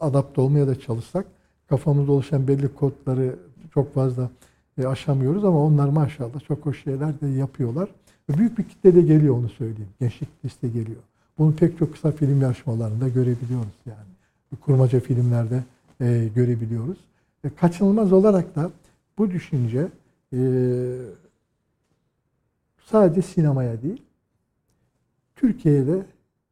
adapte olmaya da çalışsak kafamızda oluşan belli kodları çok fazla e, aşamıyoruz ama onlar maşallah çok hoş şeyler de yapıyorlar. Büyük bir kitle de geliyor onu söyleyeyim. Gençlik kitlesi geliyor. Bunu pek çok kısa film yarışmalarında görebiliyoruz yani. Kurmaca filmlerde e, görebiliyoruz. Kaçınılmaz olarak da bu düşünce sadece sinemaya değil, Türkiye'de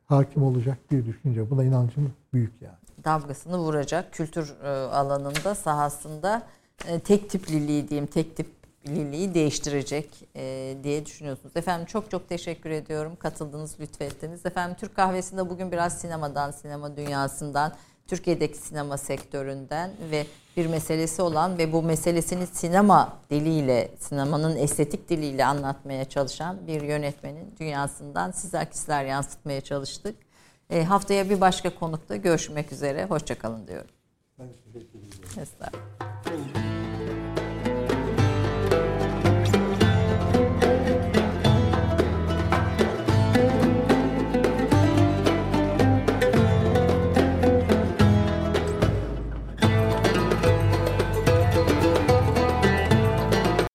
hakim olacak bir düşünce. Buna inancım büyük yani. Damgasını vuracak kültür e, alanında, sahasında e, tek tipliliği diyeyim, tek tipliliği değiştirecek e, diye düşünüyorsunuz. Efendim çok çok teşekkür ediyorum. Katıldınız, lütfettiniz. Efendim Türk kahvesinde bugün biraz sinemadan, sinema dünyasından, Türkiye'deki sinema sektöründen ve bir meselesi olan ve bu meselesini sinema diliyle, sinemanın estetik diliyle anlatmaya çalışan bir yönetmenin dünyasından sizler kişiler yansıtmaya çalıştık. E, haftaya bir başka konukta görüşmek üzere. Hoşçakalın diyorum. Ben teşekkür ederim. Estağfurullah.